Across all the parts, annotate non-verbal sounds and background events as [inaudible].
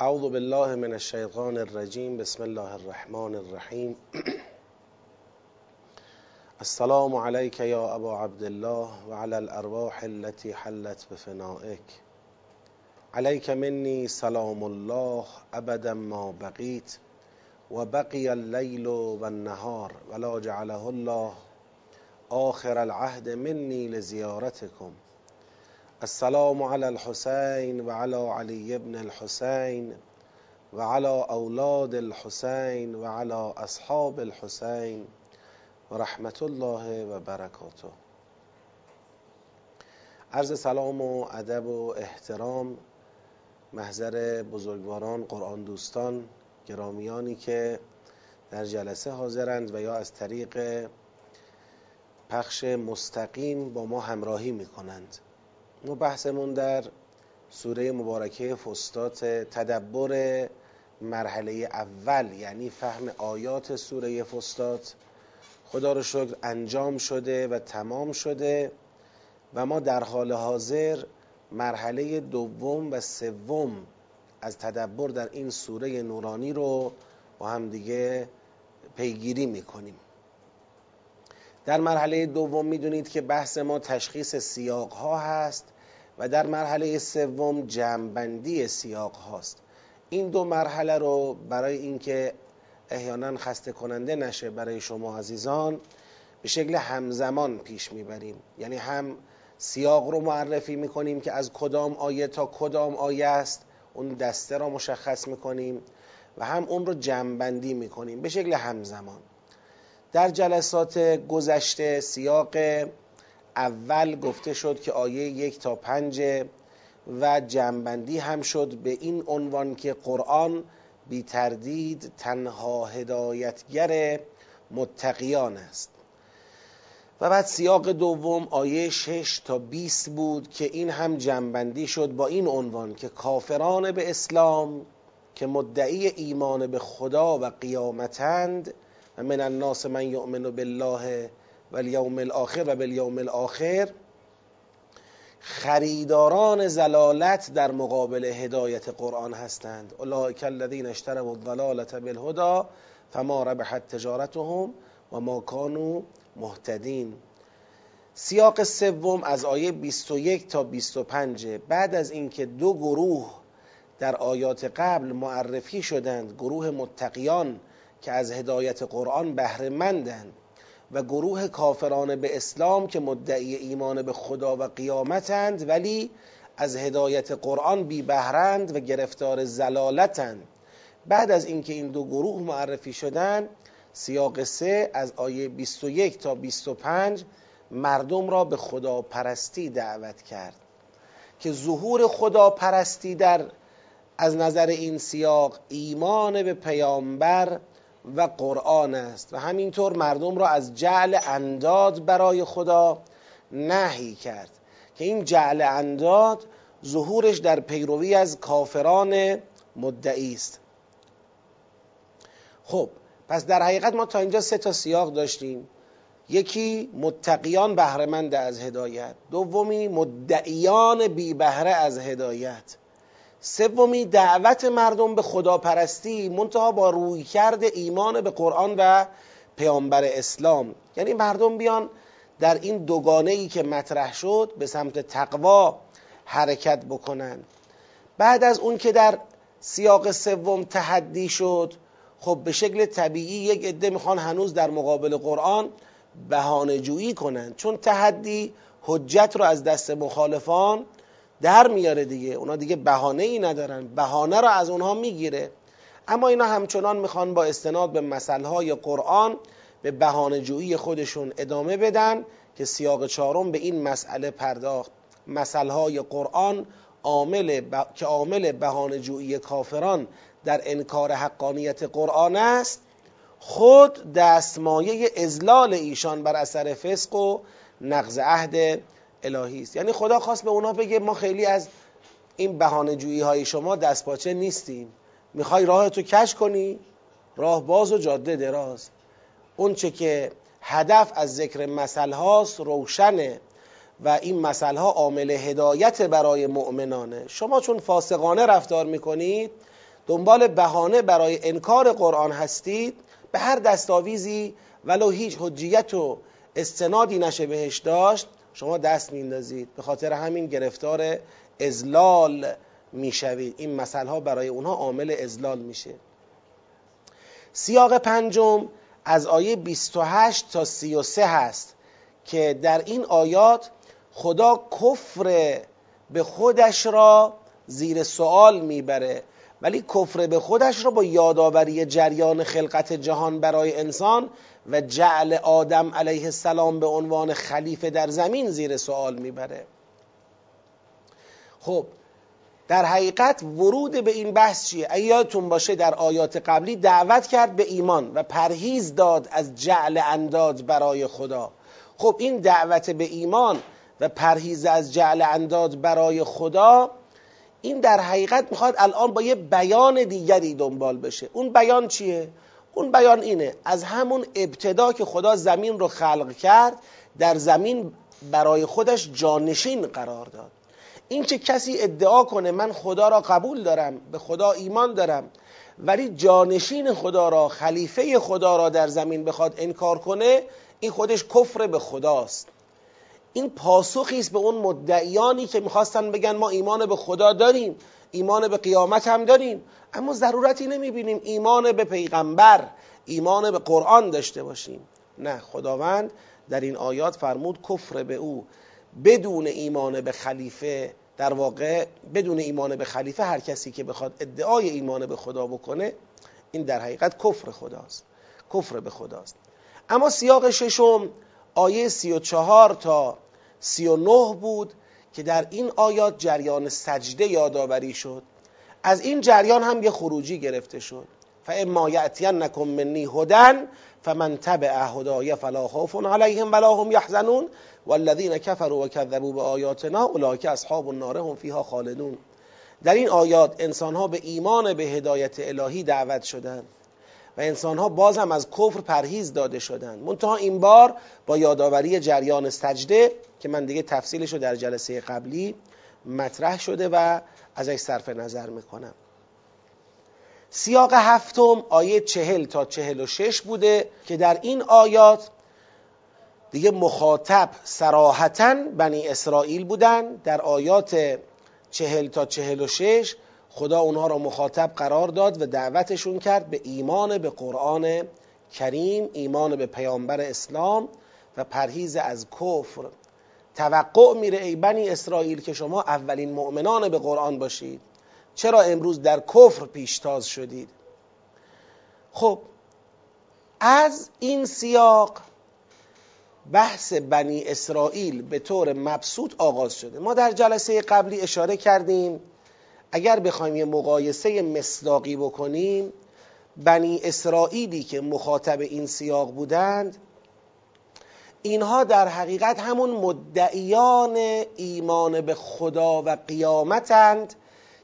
أعوذ بالله من الشیطان الرجیم بسم الله الرحمن الرحیم [clears throat] السلام عليك يا أبا عبد الله وعلى الأرواح التي حلت بفنائك. عليك مني سلام الله أبدا ما بقيت وبقي الليل والنهار ولا جعله الله آخر العهد مني لزيارتكم. السلام على الحسين وعلى علي بن الحسين وعلى أولاد الحسين وعلى أصحاب الحسين ورحمة الله و برکاته. عرض سلام و ادب و احترام محضر بزرگواران قرآن دوستان گرامیانی که در جلسه حاضرند و یا از طریق پخش مستقیم با ما همراهی می کنند ما بحثمون در سوره مبارکه فستات تدبر مرحله اول یعنی فهم آیات سوره فستات خدا رو شکر انجام شده و تمام شده و ما در حال حاضر مرحله دوم و سوم از تدبر در این سوره نورانی رو با هم دیگه پیگیری می‌کنیم. در مرحله دوم می‌دونید که بحث ما تشخیص سیاق ها هست. و در مرحله سوم جمعبندی سیاق هاست. این دو مرحله رو برای اینکه احیانا خسته کننده نشه برای شما عزیزان به شکل همزمان پیش می‌بریم. یعنی هم سیاق رو معرفی می‌کنیم که از کدام آیه تا کدام آیه است اون دسته را مشخص می‌کنیم و هم اون رو جمعبندی می‌کنیم به شکل همزمان. در جلسات گذشته سیاق اول گفته شد که آیه یک تا پنج و جنبندی هم شد. به این عنوان که قرآن بی تردید تنها هدایتگر متقیان است. و بعد سیاق دوم آیه 6 تا 20 بود که این هم جنبندی شد با این عنوان که کافران به اسلام که مدعی ایمان به خدا و قیامتند و من الناس من یؤمن بالله و الیوم الاخر و بالیوم الاخر خریداران زلالت در مقابل هدایت قرآن هستند. اولئک الذین اشتروا الضلالة بالهدى فما ربحت تجارتهم و ما كانوا مهتدین. سیاق سوم از آیه 21 تا 25 بعد از اینکه دو گروه در آیات قبل معرفی شدند گروه متقیان که از هدایت قرآن بهرهمندند و گروه کافران به اسلام که مدعی ایمان به خدا و قیامتند ولی از هدایت قرآن بی بهرند و گرفتار زلالتند. بعد از اینکه این دو گروه معرفی شدند سیاق سه از آیه 21 تا 25 مردم را به خدا پرستی دعوت کرد که ظهور خدا پرستی در از نظر این سیاق ایمان به پیامبر و قرآن است و همینطور مردم را از جعل انداد برای خدا نهی کرد که این جعل انداد ظهورش در پیروی از کافران مدعی است. خب پس در حقیقت ما تا اینجا سه تا سیاق داشتیم. یکی متقیان بهرهمند از هدایت دومی مدعیان بی بهره از هدایت. سومی دعوت مردم به خداپرستی منتها با روی کرد ایمان به قرآن و پیامبر اسلام. یعنی مردم بیان در این دوگانه ای که مطرح شد به سمت تقوا حرکت بکنند بعد از اون که در سیاق سوم تحدی شد خب به شکل طبیعی یک عده می‌خوان هنوز در مقابل قرآن بهانه جویی کنند چون تحدی حجت رو از دست مخالفان در میاره دیگه. اونا دیگه بهانه ای ندارن. بهانه رو از اونها می‌گیره. اما اینا همچنان می‌خوان با استناد به مسئله قرآن به بهانه جویی خودشون ادامه بدن که سیاق چهارم به این مسئله پرداخت. مسئله قرآن عامل ب... که عامل بهانه جویی کافران در انکار حقانیت قرآن است خود دستمایه ازلال ایشان بر اثر فسق و نقض عهد الهی است. یعنی خدا خواست به اونا بگه ما خیلی از این بهانه جویی های شما دستپاچه نیستیم. می‌خوای راه تو کش کنی؟ راه باز و جاده دراز. اون چه که هدف از ذکر مسئله هاست روشنه و این مسئله ها عامل هدایت برای مؤمنانه. شما چون فاسقانه رفتار می‌کنید دنبال بهانه برای انکار قرآن هستید به هر دستاویزی ولو هیچ حجیت و استنادی نشه بهش داشت شما دست میندازید. به خاطر همین گرفتار ازلال می‌شوید. این مسئله ها برای اونها عامل ازلال میشه. سیاق پنجم از آیه 28 تا 33 هست که در این آیات خدا کفر به خودش را زیر سوال می‌بره. ولی کفر به خودش را با یادآوری جریان خلقت جهان برای انسان و جعل آدم علیه السلام به عنوان خلیفه در زمین زیر سوال می‌بره. خب در حقیقت ورود به این بحث چیه؟ ایاتون باشه در آیات قبلی دعوت کرد به ایمان و پرهیز داد از جعل انداد برای خدا. خب این دعوت به ایمان و پرهیز از جعل انداد برای خدا این در حقیقت می‌خواد الان با یه بیان دیگری دنبال بشه. اون بیان چیه؟ اون بیان اینه از همون ابتدا که خدا زمین رو خلق کرد در زمین برای خودش جانشین قرار داد. این که کسی ادعا کنه من خدا را قبول دارم به خدا ایمان دارم ولی جانشین خدا را خلیفه خدا را در زمین بخواد انکار کنه این خودش کفر به خداست. این پاسخی است به اون مدعیانی که می‌خواستن بگن ما ایمان به خدا داریم ایمان به قیامت هم داریم. اما ضرورتی نمی‌بینیم ایمان به پیغمبر ایمان به قرآن داشته باشیم. نه خداوند در این آیات فرمود کفر به او بدون ایمان به خلیفه در واقع بدون ایمان به خلیفه هر کسی که بخواد ادعای ایمان به خدا بکنه این در حقیقت کفر خداست. کفر به خداست. اما سیاق ششم آیه سی و چهار تا سی و نه بود که در این آیات جریان سجده یادآوری شد. از این جریان هم یه خروجی گرفته شد. فاما یأتینکم منی هدن فمن تبع هدای فلا خوف علیهم ولا هم یحزنون والذین کفروا و کذبوا به آیاتنا اولئک اصحاب النار هم فیها خالدون. در این آیات انسانها به ایمان به هدایت الهی دعوت شدند و انسانها بازم از کفر پرهیز داده شدند. منتها این بار با یادآوری جریان سجده که من دیگه تفصیلش رو در جلسه قبلی مطرح شده و ازش صرف نظر می‌کنم. سیاق هفتم آیه چهل تا چهل و شش بوده که در این آیات دیگه مخاطب سراحتا بنی اسرائیل بودن. در آیات چهل تا چهل و شش خدا اونها را مخاطب قرار داد و دعوتشون کرد به ایمان به قرآن کریم ایمان به پیامبر اسلام و پرهیز از کفر. توقع میره ای بنی اسرائیل که شما اولین مؤمنان به قرآن باشید. چرا امروز در کفر پیشتاز شدید؟ خب از این سیاق بحث بنی اسرائیل به طور مبسوط آغاز شده. ما در جلسه قبلی اشاره کردیم اگر بخوایم یه مقایسه مصداقی بکنیم بنی اسرائیلی که مخاطب این سیاق بودند اینها در حقیقت همون مدعیان ایمان به خدا و قیامتند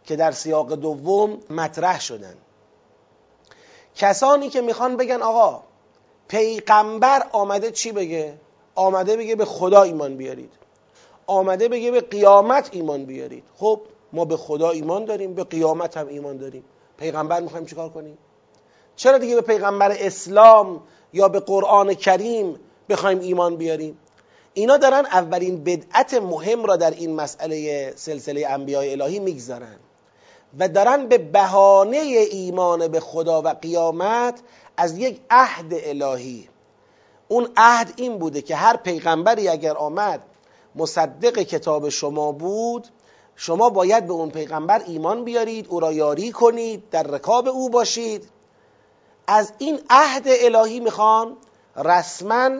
که در سیاق دوم مطرح شدن. کسانی که می‌خوان بگن آقا پیغمبر آمده چی بگه؟ آمده بگه به خدا ایمان بیارید. آمده بگه به قیامت ایمان بیارید. خب ما به خدا ایمان داریم به قیامت هم ایمان داریم. پیغمبر می‌خوایم چیکار کنیم؟ چرا دیگه به پیغمبر اسلام یا به قرآن کریم بخوایم ایمان بیاریم. اینا دارن اولین بدعت مهم را در این مسئله سلسله انبیاء الهی می‌گذارن و دارن به بهانه ایمان به خدا و قیامت از یک عهد الهی. اون عهد این بوده که هر پیغمبری اگر آمد مصدق کتاب شما بود شما باید به اون پیغمبر ایمان بیارید او را یاری کنید در رکاب او باشید. از این عهد الهی می‌خوان رسما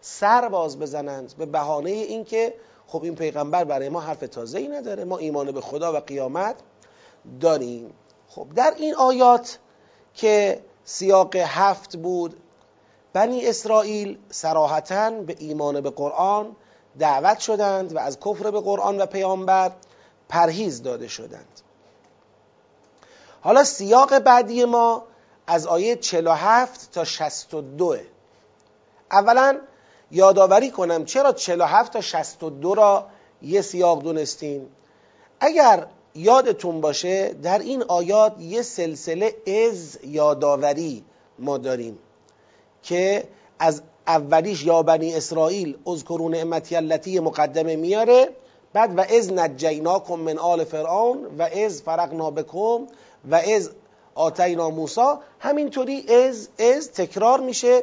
سر باز بزنند به بهانه اینکه خب این پیغمبر برای ما حرف تازه ای نداره. ما ایمان به خدا و قیامت داریم. خب در این آیات که سیاق هفت بود بنی اسرائیل سراحتا به ایمان به قرآن دعوت شدند و از کفر به قرآن و پیامبر پرهیز داده شدند. حالا سیاق بعدی ما از آیه 47 تا 62 اولا یادآوری کنم چرا 47 تا 62 را یه سیاق دونستیم اگر یادتون باشه در این آیات یه سلسله از یادآوری ما داریم که از اولیش یا بنی اسرائیل اذکرون نعمتی التی مقدمه میاره بعد و از نجیناکم من آل فرعون و از فرقنا بکم و از آتینا موسا همینطوری از از تکرار میشه.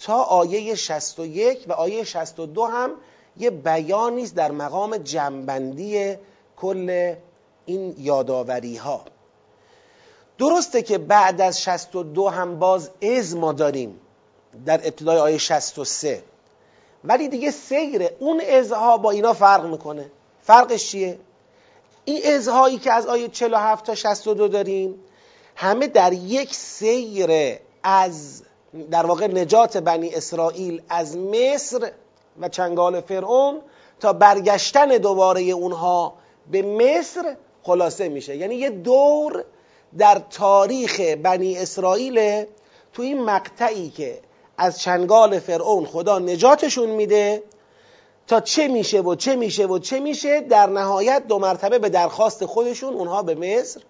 تا آیه 61 و آیه 62 هم یه بیانی است در مقام جنبندی کل این یاداوری ها درسته که بعد از 62 هم باز از ما داریم در ابتدای آیه 63 ولی دیگه سیر اون ازها با اینا فرق می‌کنه. فرقش چیه؟ این ازهایی که از آیه 47 تا 62 داریم همه در یک سیر از در واقع نجات بنی اسرائیل از مصر و چنگال فرعون تا برگشتن دوباره اونها به مصر خلاصه میشه. یعنی یه دور در تاریخ بنی اسرائیل تو این مقطعی که از چنگال فرعون خدا نجاتشون میده تا چه میشه و چه میشه و چه میشه در نهایت دو مرتبه به درخواست خودشون اونها به مصر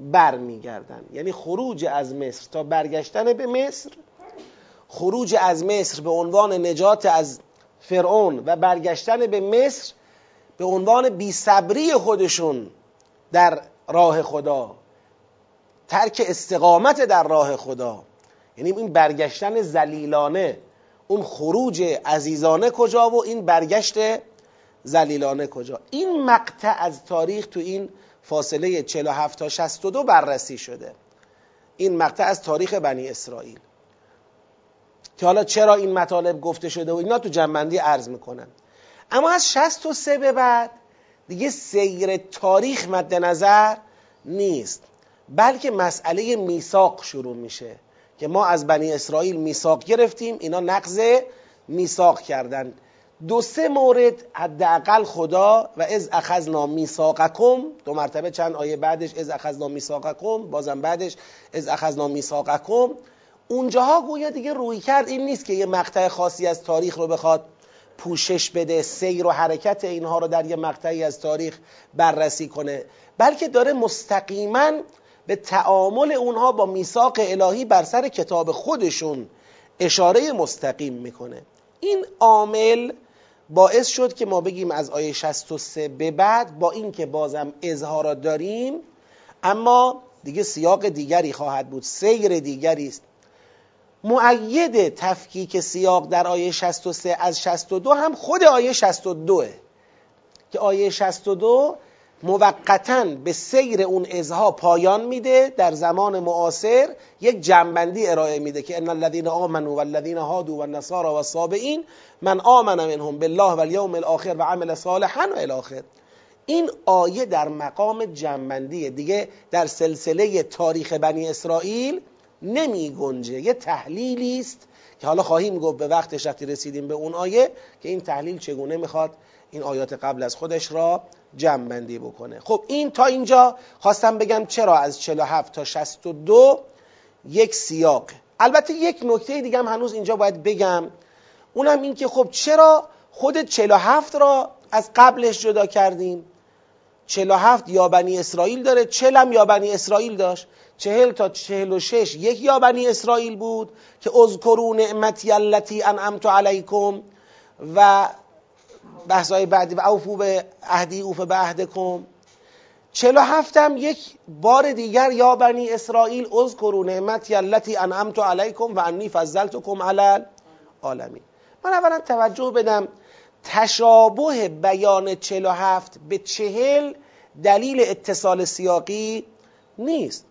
برمیگردن. یعنی خروج از مصر. تا برگشتن به مصر خروج از مصر به عنوان نجات از فرعون و برگشتن به مصر به عنوان بیصبری خودشون در راه خدا. ترک استقامت در راه خدا. یعنی این برگشتن زلیلانه اون خروج عزیزانه کجا و این برگشت زلیلانه کجا؟ این مقطع از تاریخ تو این فاصله 47 تا 62 بررسی شده. این مقطع از تاریخ بنی اسرائیل. که حالا چرا این مطالب گفته شده و اینا تو جنبندی عرض می‌کنن اما از 63 به بعد دیگه سیر تاریخ مد نظر نیست بلکه مسئله میثاق شروع میشه که ما از بنی اسرائیل میثاق گرفتیم اینا نقض میثاق کردن. دو سه مورد حداقل خدا و از اخذنا میثاقکم دو مرتبه چند آیه بعدش از اخذنا میثاقکم بازم بعدش از اخذنا میثاقکم. اونجاها گویا دیگه روی کرد این نیست که یه مقطع خاصی از تاریخ رو بخواد پوشش بده سیر و حرکت اینها رو در یه مقطعی از تاریخ بررسی کنه. بلکه داره مستقیما به تعامل اونها با میثاق الهی بر سر کتاب خودشون اشاره مستقیم می‌کنه. این عامل باعث شد که ما بگیم از آیه 63 به بعد با اینکه بازم اظهارات داریم اما دیگه سیاق دیگری خواهد بود سیر دیگری است. معید تفکیک سیاق در آیه 63 از 62 هم خود آیه 62 که آیه 62 موقتا به سیر اون ازها پایان میده در زمان معاصر یک جنبندی ارائه میده که ان الذين آمنوا والذين هادوا والنصارى والصابئين من آمن منهم بالله والیوم الاخر و عمل صالحا و الاخر این آیه در مقام جنبندیه. دیگه در سلسله تاریخ بنی اسرائیل نمی گنجه. یه تحلیلی است که حالا خواهیم گفت به وقتش وقتی رسیدیم به اون آیه که این تحلیل چگونه می‌خواد این آیات قبل از خودش را جمع بندی بکنه. خب این تا اینجا خواستم بگم چرا از 47 تا 62 یک سیاق. البته یک نکته دیگه هم هنوز اینجا باید بگم. اونم این که خب چرا خود 47 را از قبلش جدا کردیم؟ 47 یا بنی اسرائیل داره 40 هم یا بنی اسرائیل داشت. 40 تا 46 یک یا بنی اسرائیل بود که اذکروا نعمتی التي انعمت علیکم و بحثای بعدی و اوفو به عهدی اوف به عهدکم 47 هم یک بار دیگر یا بنی اسرائیل اذکروا نعمتی التي انعمت علیکم و انی فضلتکم علی العالمین. من اولا توجه بدم تشابه بیان 47 به چهل دلیل اتصال سیاقی نیست.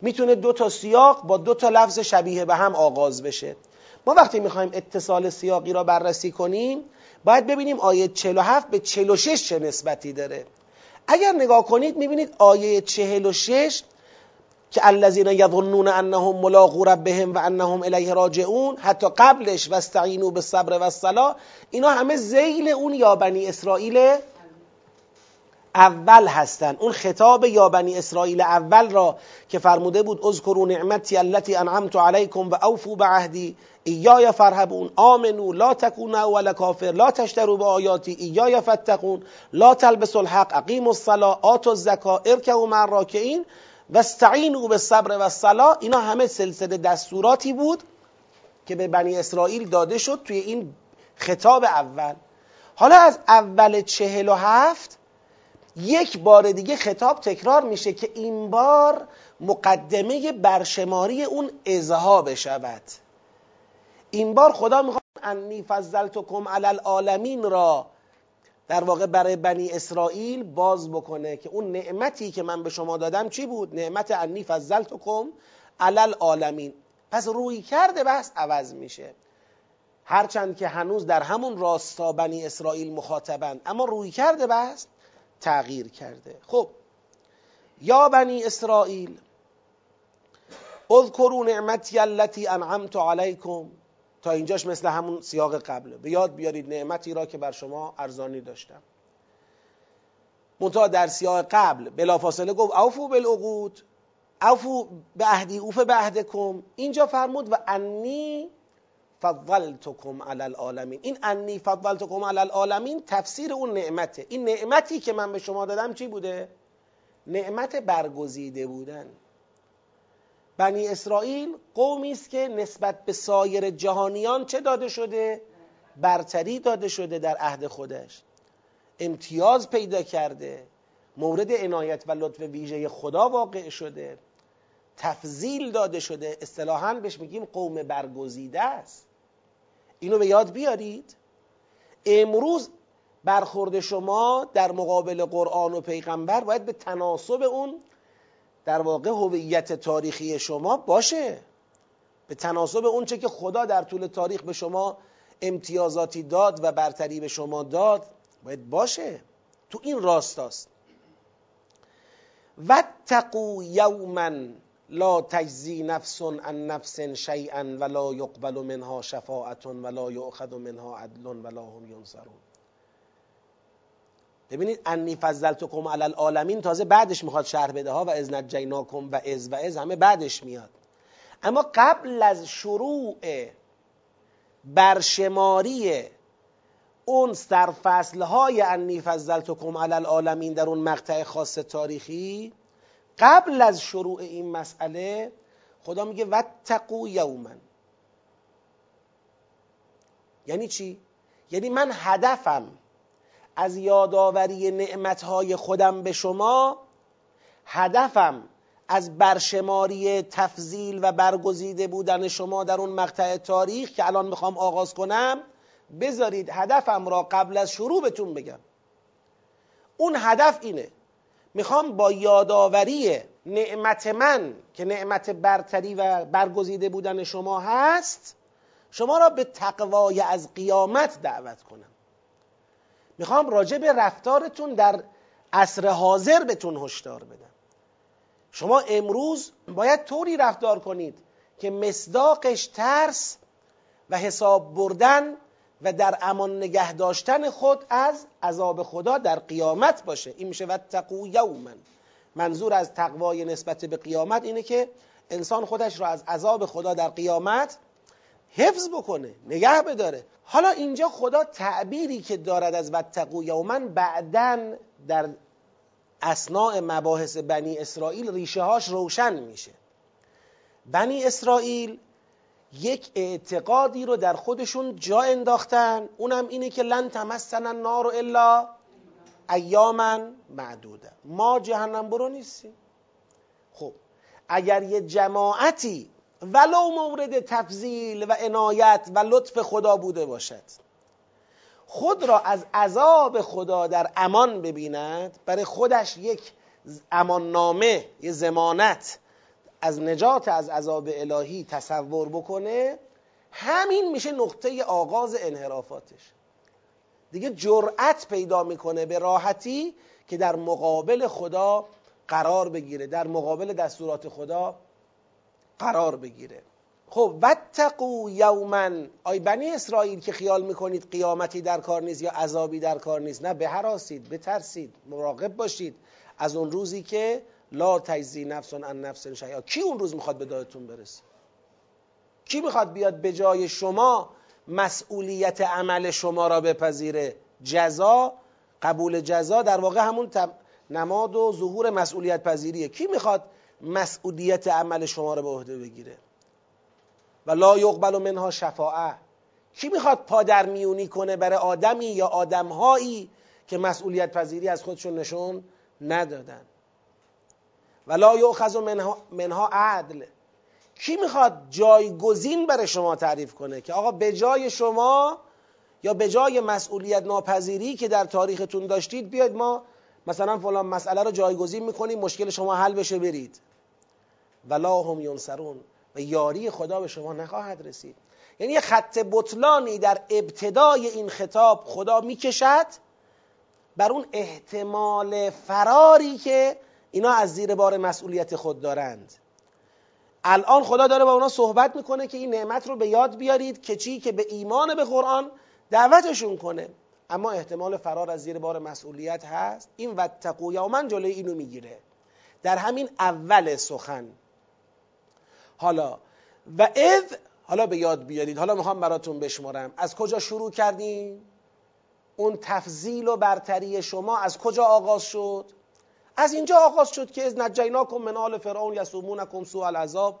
می‌تونه دو تا سیاق با دو تا لفظ شبیه به هم آغاز بشه. ما وقتی می‌خوایم اتصال سیاقی را بررسی کنیم باید ببینیم آیه 47 به 46 چه نسبتی داره. اگر نگاه کنید می‌بینید آیه 46 که الذین یظنون انهم ملاقو ربهم و انهم الیه راجعون حتی قبلش واستعینوا بالصبر والصلاه اینا همه ذیل اون یا بنی اسرائیل اول هستن. اون خطاب یا بنی اسرائیل اول را که فرموده بود اذکروا نعمتی التي انعمت علیکم و اوفوا بعهدی. ایای فرهبون آمنو لا تکونوا اول کافر لا تشتروا به آیاتی ایای فتقون لا تلبسوا الحق اقیموا الصلاه آتوا الزکا ارکعوا مع الراکعین و استعینوا بالصبر و الصلاه اینا همه سلسله دستوراتی بود که به بنی اسرائیل داده شد توی این خطاب اول. حالا از اول چهل و هفت یک بار دیگه خطاب تکرار میشه که این بار مقدمه برشماری اون ازها بشود. این بار خدا می‌خواد انی فضلتکم علی العالمین را در واقع برای بنی اسرائیل باز بکنه که اون نعمتی که من به شما دادم چی بود؟ نعمت انی فضلتکم علی العالمین. پس روی کرده بحث عوض میشه. هرچند که هنوز در همون راستا بنی اسرائیل مخاطبند. اما روی کرده بحث تغییر کرده. خب یا بنی اسرائیل اذکروا نعمتی التي انعمت علیکم. تا اینجاش مثل همون سیاق قبله. به یاد بیارید نعمتی را که بر شما ارزانی داشتم. منتها در سیاق قبل بلافاصله گفت اوفو بالعقود. اوفو به عهدی اوف به عهدکم اینجا فرمود و انی فضلتکم علی العالمین. این انی فضلتکم علی العالمین تفسیر اون نعمته. این نعمتی که من به شما دادم چی بوده؟ نعمت برگزیده بودن. بنی اسرائیل قومی است که نسبت به سایر جهانیان چه داده شده؟ برتری داده شده در عهد خودش. امتیاز پیدا کرده. مورد عنایت و لطف ویژه خدا واقع شده. تفضیل داده شده. اصطلاحا بهش میگیم قوم برگزیده است. اینو به یاد بیارید. امروز برخورد شما در مقابل قرآن و پیغمبر باید به تناسب اون در واقع هویت تاریخی شما باشه. به تناسب اون چه که خدا در طول تاریخ به شما امتیازاتی داد و برتری به شما داد باید باشه. تو این راستاست. واتقوا یوما لا تجزی نفس عن نفس شیئا ولا یقبل منها شفاعت ولا یؤخذ منها عدل ولا هم ینصرون ببینید انی فضلتکم علی العالمین تازه بعدش می‌خواد شرح بده ها و از نجیناکم و از و از همه بعدش میاد. اما قبل از شروع برشماری اون سرفصل های انی فضلتکم علی العالمین در اون مقطع خاص تاریخی قبل از شروع این مسئله خدا میگه وتقو یوما یعنی چی؟ یعنی من هدفم از یادآوری نعمتهای خودم به شما هدفم از برشماری تفضیل و برگزیده بودن شما در اون مقطع تاریخ که الان می‌خوام آغاز کنم بذارید هدفم را قبل از شروع بهتون بگم اون هدف اینه می‌خوام با یادآوری نعمت من که نعمت برتری و برگزیده بودن شما هست شما را به تقوای از قیامت دعوت کنم. می‌خوام راجع به رفتارتون در عصر حاضر بهتون هشدار بدم. شما امروز باید طوری رفتار کنید که مصداقش ترس و حساب بردن و در امان نگه داشتن خود از عذاب خدا در قیامت باشه. این میشه وتقو یوما. منظور از تقوای نسبت به قیامت اینه که انسان خودش را از عذاب خدا در قیامت حفظ بکنه نگه بداره. حالا اینجا خدا تعبیری که دارد از وتقو یوما بعدا در اسناع مباحث بنی اسرائیل ریشه هاش روشن میشه. بنی اسرائیل یک اعتقادی رو در خودشون جا انداختن. اونم اینه که لن تمسن النار الا ایاما معدوده. ما جهنم برو نیستیم. خب اگر یه جماعتی ولو مورد تفضیل و عنایت و لطف خدا بوده باشد خود را از عذاب خدا در امان ببیند برای خودش یک امان نامه یه زمانت از نجات از عذاب الهی تصور بکنه همین میشه نقطه آغاز انحرافاتش. دیگه جرأت پیدا می‌کنه به راحتی که در مقابل خدا قرار بگیره در مقابل دستورات خدا قرار بگیره. خب وتقو یوما. آی بنی اسرائیل که خیال می‌کنید قیامتی در کار نیست یا عذابی در کار نیست نه بهراسید بترسید مراقب باشید. از اون روزی که لا تجزی نفس عن نفس شیئا. کی اون روز می‌خواد به دادتون برسه؟ کی می‌خواد بیاد به جای شما مسئولیت عمل شما را بپذیره؟ جزا قبول جزا در واقع همون نماد و ظهور مسئولیت پذیریه. کی می‌خواد مسئولیت عمل شما را به عهده بگیره؟ و لا یقبل منها شفاعه. کی می‌خواد پادر میونی کنه برای آدمی یا آدمهایی که مسئولیت پذیری از خودشون نشون ندادن؟ و لا یؤخذ منها, منها عدل. کی می‌خواد جایگزین برای شما تعریف کنه که آقا به جای شما یا به جای مسئولیت ناپذیری که در تاریختون داشتید بیاید ما مثلا فلان مسئله رو جایگزین می‌کنیم مشکل شما حل بشه برید. ولا هم ینصرون. و یاری خدا به شما نخواهد رسید. یعنی یه خط بطلانی در ابتدای این خطاب خدا می‌کشد بر اون احتمال فراری که اینا از زیر بار مسئولیت خود دارند. الان خدا داره با اونا صحبت می‌کنه که این نعمت رو به یاد بیارید که چی؟ که به ایمان به قرآن دعوتشون کنه. اما احتمال فرار از زیر بار مسئولیت هست. این وتقو من جلوی اینو می‌گیره. در همین اول سخن. حالا و اذ حالا به یاد بیارید. حالا می‌خوام براتون بشمارم. از کجا شروع کردیم؟ اون تفضیل و برتری شما از کجا آغاز شد؟ از اینجا آغاز شد که از نجیناکم من آل فرعون یسومونکم سوء العذاب.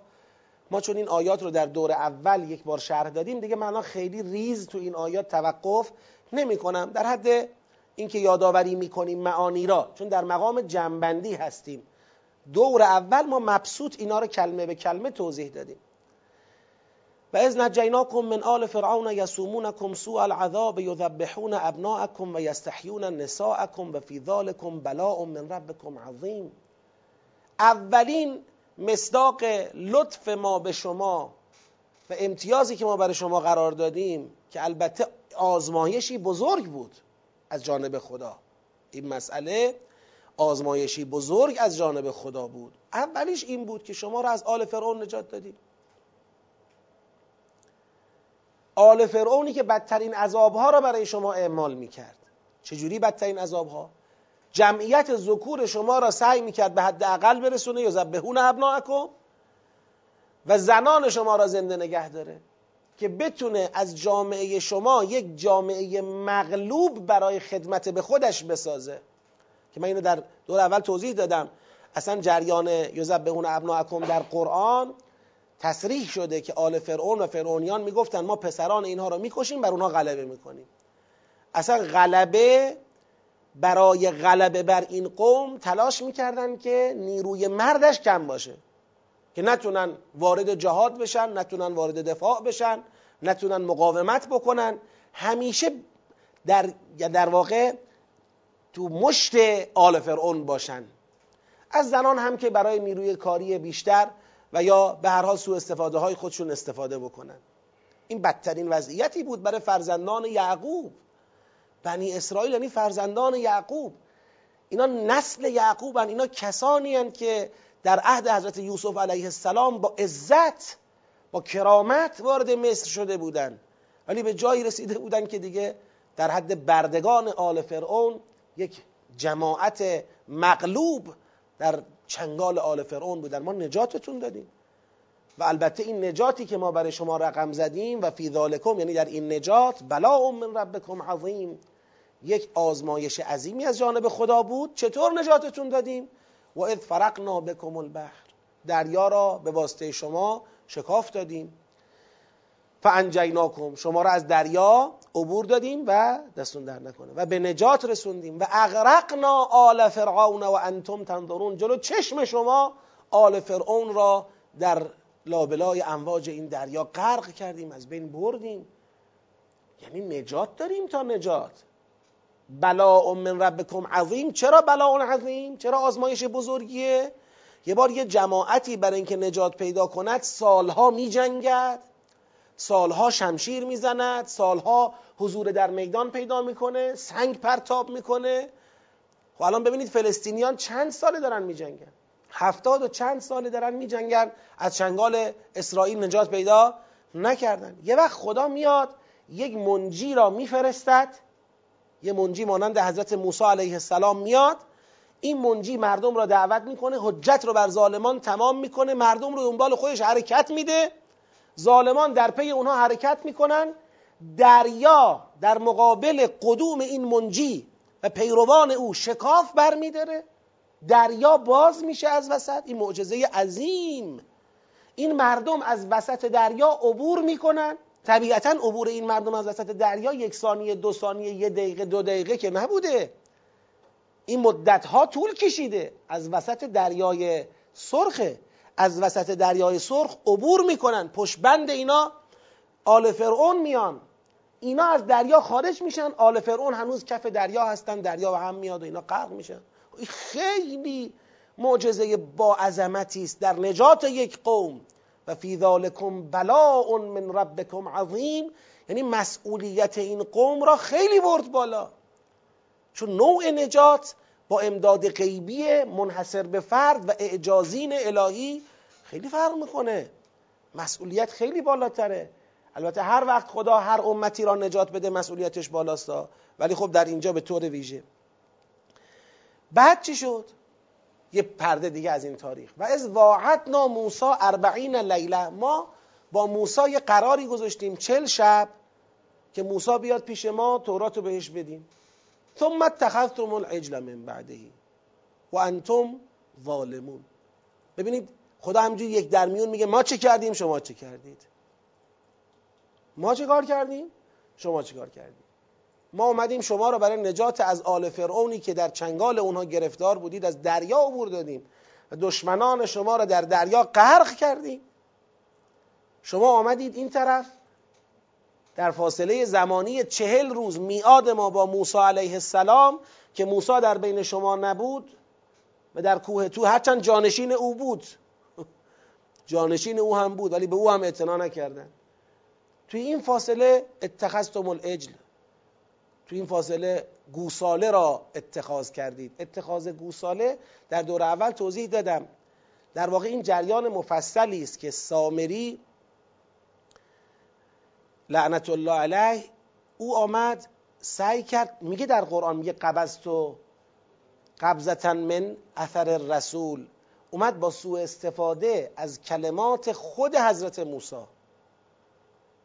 ما چون این آیات رو در دور اول یک بار شرح دادیم دیگه من خیلی ریز تو این آیات توقف نمی کنم در حد اینکه یادآوری می‌کنیم معانی را چون در مقام جنبندی هستیم. دور اول ما مبسوط اینا رو کلمه به کلمه توضیح دادیم. و از نجیناکم من آل فرعون یسومونکم سوء العذاب یذبحون ابناءکم و یستحیون نساءکم و فی ذالکم بلاء من ربکم عظیم اولین مصداق لطف ما به شما و امتیازی که ما برای شما قرار دادیم که البته آزمایشی بزرگ بود از جانب خدا. این مسئله آزمایشی بزرگ از جانب خدا بود. اولیش این بود که شما را از آل فرعون نجات دادیم. آل فرعونی که بدترین عذابها را برای شما اعمال می‌کرد. چجوری بدترین عذابها؟ جمعیت ذکور شما را سعی می‌کرد به حد اقل برسونه یا زبهون ابناءکم و زنان شما را زنده نگه داره که بتونه از جامعه شما یک جامعه مغلوب برای خدمت به خودش بسازه. که من اینو در دور اول توضیح دادم. اصلا جریان یذبحون ابناءکم در قرآن تصریح شده که آل فرعون و فرعونیان می‌گفتن ما پسران اینها رو می‌کشیم بر اونها غلبه می‌کنیم. اصلا غلبه برای غلبه بر این قوم تلاش می‌کردن که نیروی مردش کم باشه که نتونن وارد جهاد بشن نتونن وارد دفاع بشن نتونن مقاومت بکنن. همیشه در, در واقع تو مشت آل فرعون باشن. از زنان هم که برای نیروی کاری بیشتر و یا به هر حال سوء استفاده های خودشون استفاده بکنن. این بدترین وضعیتی بود برای فرزندان یعقوب. بنی اسرائیل یعنی فرزندان یعقوب. اینا نسل یعقوبن اینا کسانی هن که در عهد حضرت یوسف علیه السلام با عزت با کرامت وارد مصر شده بودن. ولی به جایی رسیده بودن که دیگه در حد بردگان آل فرعون یک جماعت مغلوب در چنگال آل فرعون بودن ما نجاتتون دادیم. و البته این نجاتی که ما برای شما رقم زدیم و فی ذالکم یعنی در این نجات بلا من ربکم عظیم. یک آزمایش عظیمی از جانب خدا بود. چطور نجاتتون دادیم؟ و اذ فرقنا بکم البحر. دریا را به واسطه شما شکاف دادیم. فانجیناکم. شما را از دریا عبور دادیم و دستون در نکنه. و به نجات رسوندیم. و اغرقنا آل فرعون و انتم تنظرون. جلو چشم شما آل فرعون را در لابلای امواج این دریا غرق کردیم. از بین بردیم. یعنی نجات داریم تا نجات. بلا من ربکم عظیم. چرا بلا عظیم؟ چرا آزمایش بزرگیه؟ یه بار یه جماعتی برای اینکه نجات پیدا کند سالها می جنگد سالها شمشیر می‌زند سالها حضور در میدان پیدا می‌کنه سنگ پرتاب می‌کنه. خب الان ببینید فلسطینیان چند ساله دارن میجنگن؟ هفتاد و چند ساله دارن می جنگن از چنگال اسرائیل نجات پیدا نکردن. یه وقت خدا میاد یک منجی را میفرستد. یه منجی مانند حضرت موسی علیه السلام میاد. این منجی مردم را دعوت می‌کنه حجت رو بر ظالمان تمام می‌کنه. مردم رو دنبال خودش حرکت میده. ظالمان در پی اونها حرکت می‌کنن. دریا در مقابل قدوم این منجی و پیروان او شکاف برمیداره. دریا باز میشه از وسط. این معجزه عظیم. این مردم از وسط دریا عبور می‌کنن. طبیعتا عبور این مردم از وسط دریا یک ثانیه دو ثانیه یه دقیقه دو دقیقه که نبوده. این مدت ها طول کشیده از وسط دریای سرخه از وسط دریای سرخ عبور می‌کنن. پشت بند اینا آل فرعون میان. اینا از دریا خارج میشن. آل فرعون هنوز کف دریا هستن. دریا به هم میاد و اینا غرق میشن. خیلی معجزه با عظمتی است. در نجات یک قوم. و فی ذالکم بلاء من ربکم عظیم. یعنی مسئولیت این قوم را خیلی برد بالا. چون نوع نجات با امداد غیبی منحصر به فرد و اعجازین الهی خیلی فرق می‌کنه. مسئولیت خیلی بالاتره. البته هر وقت خدا هر امتی را نجات بده مسئولیتش بالاستا ولی خب در اینجا به طور ویژه. بعد چی شد؟ یه پرده دیگه از این تاریخ. و از واعدنا موسا اربعین لیله. ما با موسا یه قراری گذاشتیم چل شب که موسا بیاد پیش ما تورات رو بهش بدیم. ثم اتخذتم العجل من بعدهی و انتم ظالمون. ببینید خدا همجوری یک درمیون میگه ما چه کردیم؟ شما چه کردید؟ ما چه کار کردیم؟ شما چه کار کردید ما اومدیم شما را برای نجات از آل فرعونی که در چنگال اونها گرفتار بودید از دریا عبور دادیم. و دشمنان شما را در دریا غرق کردیم. شما آمدید این طرف در فاصله زمانی چهل روز میاد ما با موسی علیه السلام که موسی در بین شما نبود و در کوه تو هرچند جانشین او بود. [laughs] جانشین او هم بود ولی به او هم اعتنا نکردن. توی این فاصله اتخذتم العجل. توی این فاصله گوساله را اتخاذ کردید. اتخاذ گوساله در دور اول توضیح دادم. در واقع این جریان مفصلی است که سامری لعنت الله علیه او آمد سعی کرد میگه در قرآن میگه قبضت و قبضتا من اثر رسول اومد با سوء استفاده از کلمات خود حضرت موسی.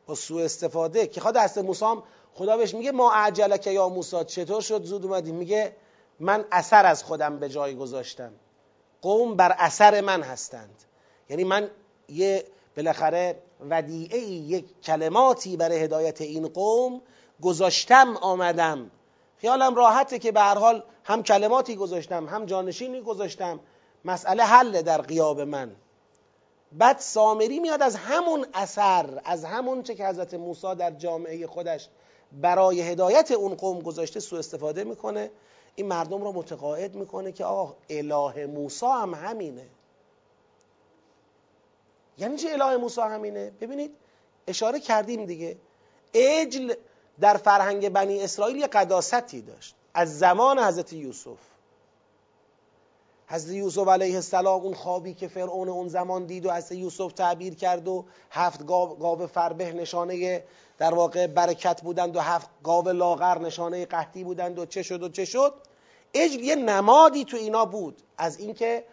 با سوء استفاده که خود حضرت موسی هم خدا بهش میگه ما عجلک یا موسی چطور شد؟ زود اومدی. میگه من اثر از خودم به جای گذاشتم. قوم بر اثر من هستند. یعنی من یه بالاخره ودیعه یک کلماتی برای هدایت این قوم. گذاشتم آمدم. خیالم راحته که به هر حال هم کلماتی گذاشتم هم جانشینی گذاشتم. مسئله حل در قیاب من. بعد سامری میاد از همون اثر از همون چه که حضرت موسی در جامعه خودش برای هدایت اون قوم گذاشته سو استفاده می‌کنه. این مردم رو متقاعد می‌کنه که آقا اله موسی هم همینه. یعنی چه اله موسی همینه؟ ببینید اشاره کردیم دیگه. اجل در فرهنگ بنی اسرائیل یه قداستی داشت. از زمان حضرت یوسف. حضرت یوسف علیه السلام اون خوابی که فرعون اون زمان دید و حضرت یوسف تعبیر کرد و هفت گاو فربه نشانه در واقع برکت بودند و هفت گاو لاغر نشانه قحطی بودند و چه شد و چه شد؟ اجل یه نمادی تو اینا بود. از اینکه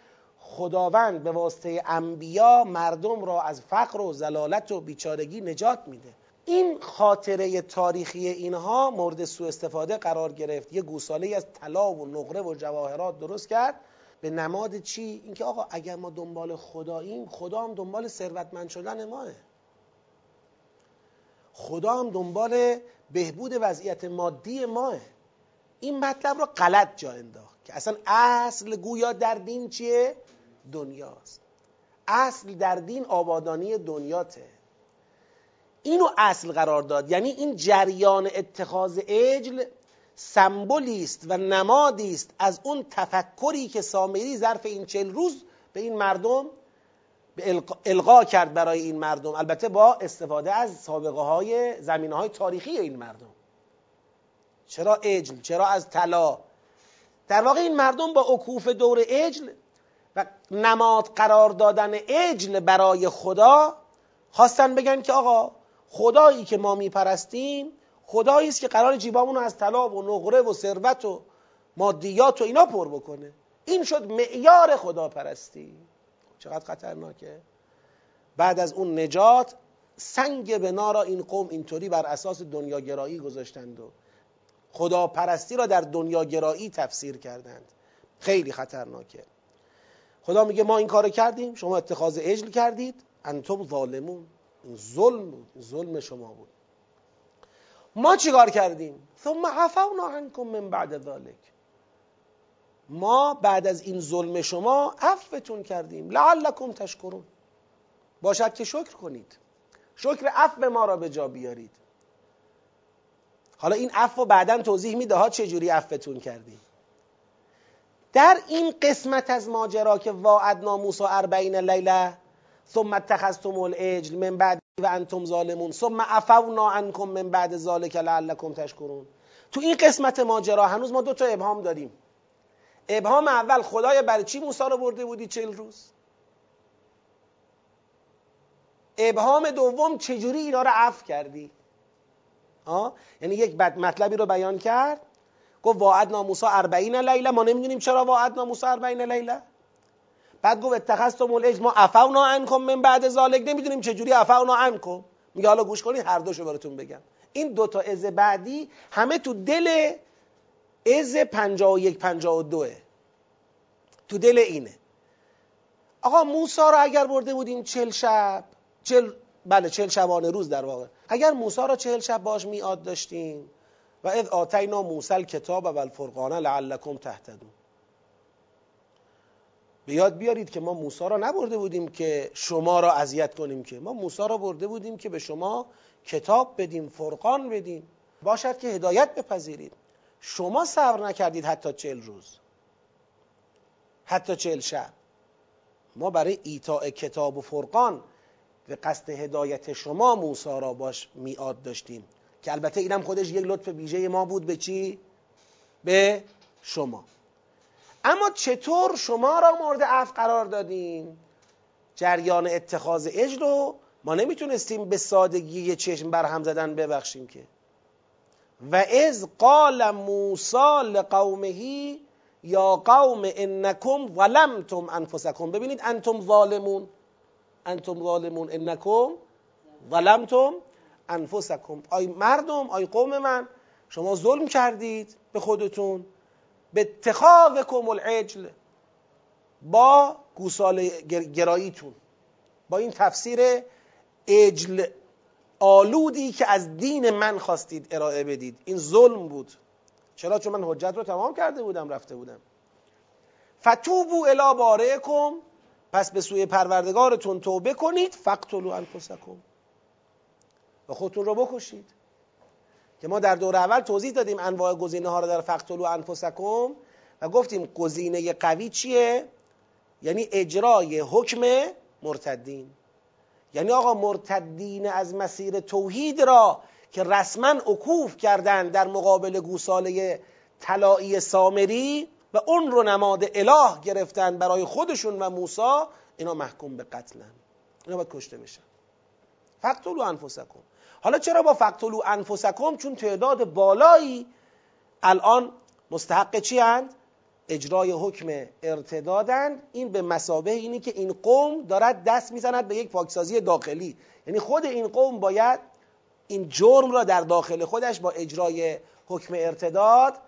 خداوند به واسطه انبیا مردم را از فقر و زلالت و بیچارگی نجات میده. این خاطره تاریخی اینها مورد سوء استفاده قرار گرفت. یه گوساله از طلا و نقره و جواهرات درست کرد. به نماد چی؟ اینکه آقا اگر ما دنبال خداییم خدا هم دنبال ثروتمند شدن ماه. خدا هم دنبال بهبود وضعیت مادی ماه. این مطلب رو غلط جا انداخت که اصلا اصل گویا در دین چیه؟ دنیاست. اصل در دین آبادانی دنیاته. اینو اصل قرار داد. یعنی این جریان اتخاذ اجل سمبولی است و نمادی است از اون تفکری که سامری ظرف این چل روز به این مردم به القا کرد برای این مردم. البته با استفاده از سابقه های زمینه های تاریخی این مردم. چرا اجل چرا از طلا؟ در واقع این مردم با عکوف دور اجل و نماد قرار دادن عجل برای خدا خواستن بگن که آقا خدایی که ما میپرستیم خدایی است که قرار جیبامون از طلا و نقره و ثروت و مادیات و اینا پر بکنه. این شد معیار خداپرستی. چقدر خطرناکه. بعد از اون نجات سنگ بنا را این قوم اینطوری بر اساس دنیاگرایی گذاشتند و خداپرستی را در دنیاگرایی تفسیر کردند. خیلی خطرناکه. خدا میگه ما این کار کردیم شما اتخاذ عجل کردید. انتم ظالمون. این ظلم بود ظلم شما بود. ما چیکار کردیم؟ ثم عفونا عنکم من بعد ذلك ما بعد از این ظلم شما عفوتون کردیم. لعلکم تشکرون. باشد که شکر کنید. شکر عفو ما را به جا بیارید. حالا این عفو بعدا توضیح میده ها چه جوری عفوتون کردیم. در این قسمت از ماجرا که واعدنا موسی اربعین لیله ثم اتخذتم العجل من بعد و انتم ظالمون ثم عفونا عنکم من بعد ذلك لعلکم تشکرون. تو این قسمت ماجرا هنوز ما دو تا ابهام داریم. ابهام اول خدای برای چی موسی رو برده بودی چل روز؟ ابهام دوم چجوری اینا رو عفو کردی؟ آه؟ یعنی یک بد مطلبی رو بیان کرد. گفت واعد ناموسا اربعین لیله ما نمی‌دونیم چرا واعد ناموسا اربعین لیله. بعد گفت اتخذتم العجل ما عفونا عنکم من بعد ذالک نمی‌دونیم چجوری عفونا عنکم میگه حالا گوش کنید هر دوشو براتون بگم. این دوتا از بعدی همه تو دل از 51 52 تو دل اینه. آقا موسا رو اگر برده بودیم چل شب چل بله چل شبانه روز در واقع. اگر موسا رو چهل شب باش میاد داشتیم و اذ آتینا موسی کتاب و الفرقان لعلکم تهتدون. به یاد بیارید که ما موسی را نبرده بودیم که شما را اذیت کنیم که. ما موسی را برده بودیم که به شما کتاب بدیم فرقان بدیم. باشد که هدایت بپذیرید. شما صبر نکردید حتی چل روز. حتی چل شب. ما برای ایتاء کتاب و فرقان به قصد هدایت شما موسی را باش میاد داشتیم. که البته اینم خودش یک لطف ویژه ما بود به چی؟ به شما. اما چطور شما را مورد عفو قرار دادیم؟ جریان اتخاذ اجل رو ما نمی‌تونستیم به سادگی چشم برهم زدن ببخشیم که. و از قال موسی لقومه یا قوم انکم ظلمتم انفسکم. ببینید انتم ظالمون. انتم ظالمون انکم ظلمتم انفسکم. آی مردم آی قوم من شما ظلم کردید به خودتون. به اتخاذکم العجل. با گوسال گراییتون. با این تفسیر عجل آلودی که از دین من خواستید ارائه بدید. این ظلم بود. چرا؟ چون من حجت رو تمام کرده بودم رفته بودم. فتوبو الی بارئکم. پس به سوی پروردگارتون توبه کنید. فقتلو انفسکم. و خودتون رو بکشید. که ما در دور اول توضیح دادیم انواع گزینه ها رو در فقتلو انفسکم و گفتیم گزینه قوی چیه؟ یعنی اجرای حکم مرتدین. یعنی آقا مرتدین از مسیر توحید را که رسما عکوف کردن در مقابل گوساله طلایی سامری و اون رو نماد اله گرفتن برای خودشون و موسا اینا محکوم به قتلن. اینا باید کشته بشن. فقتلو انفسکم. حالا چرا با فقتلو انفسکم؟ چون تعداد بالایی الان مستحق چی هند؟ اجرای حکم ارتدادند این به مسابه اینی که این قوم دارد دست می‌زند به یک پاکسازی داخلی. یعنی خود این قوم باید این جرم را در داخل خودش با اجرای حکم ارتداد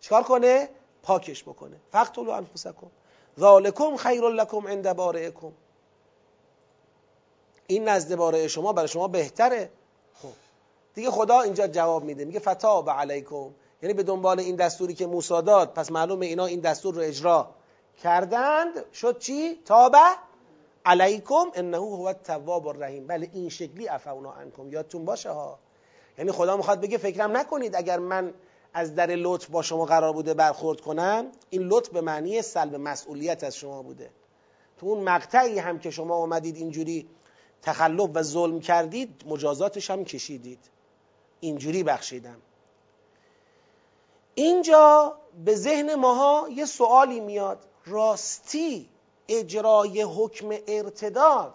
چکار کنه؟ پاکش بکنه. فقتلوا انفسکم. ذالکم خیر لکم عند بارئکم. این نزد بارئ شما برای شما بهتره. دیگه خدا اینجا جواب میده. میگه فتاب علیکم. یعنی به دنبال این دستوری که موسی داد. پس معلومه اینا این دستور رو اجرا کردند. شد چی؟ تابه علیکم انه هو التواب الرحیم. بله این شکلی عفونا عنکم. یادتون باشه ها. یعنی خدا می‌خواد بگه فکرم نکنید اگر من از در لطف با شما قرار بوده برخورد کنم این لطف به معنی سلب مسئولیت از شما بوده. تو اون مقطعی هم که شما آمدید اینجوری تخلف و ظلم کردید مجازاتش هم کشیدید. اینجوری بخشیدم. اینجا به ذهن ماها یه سوالی میاد. راستی اجرای حکم ارتداد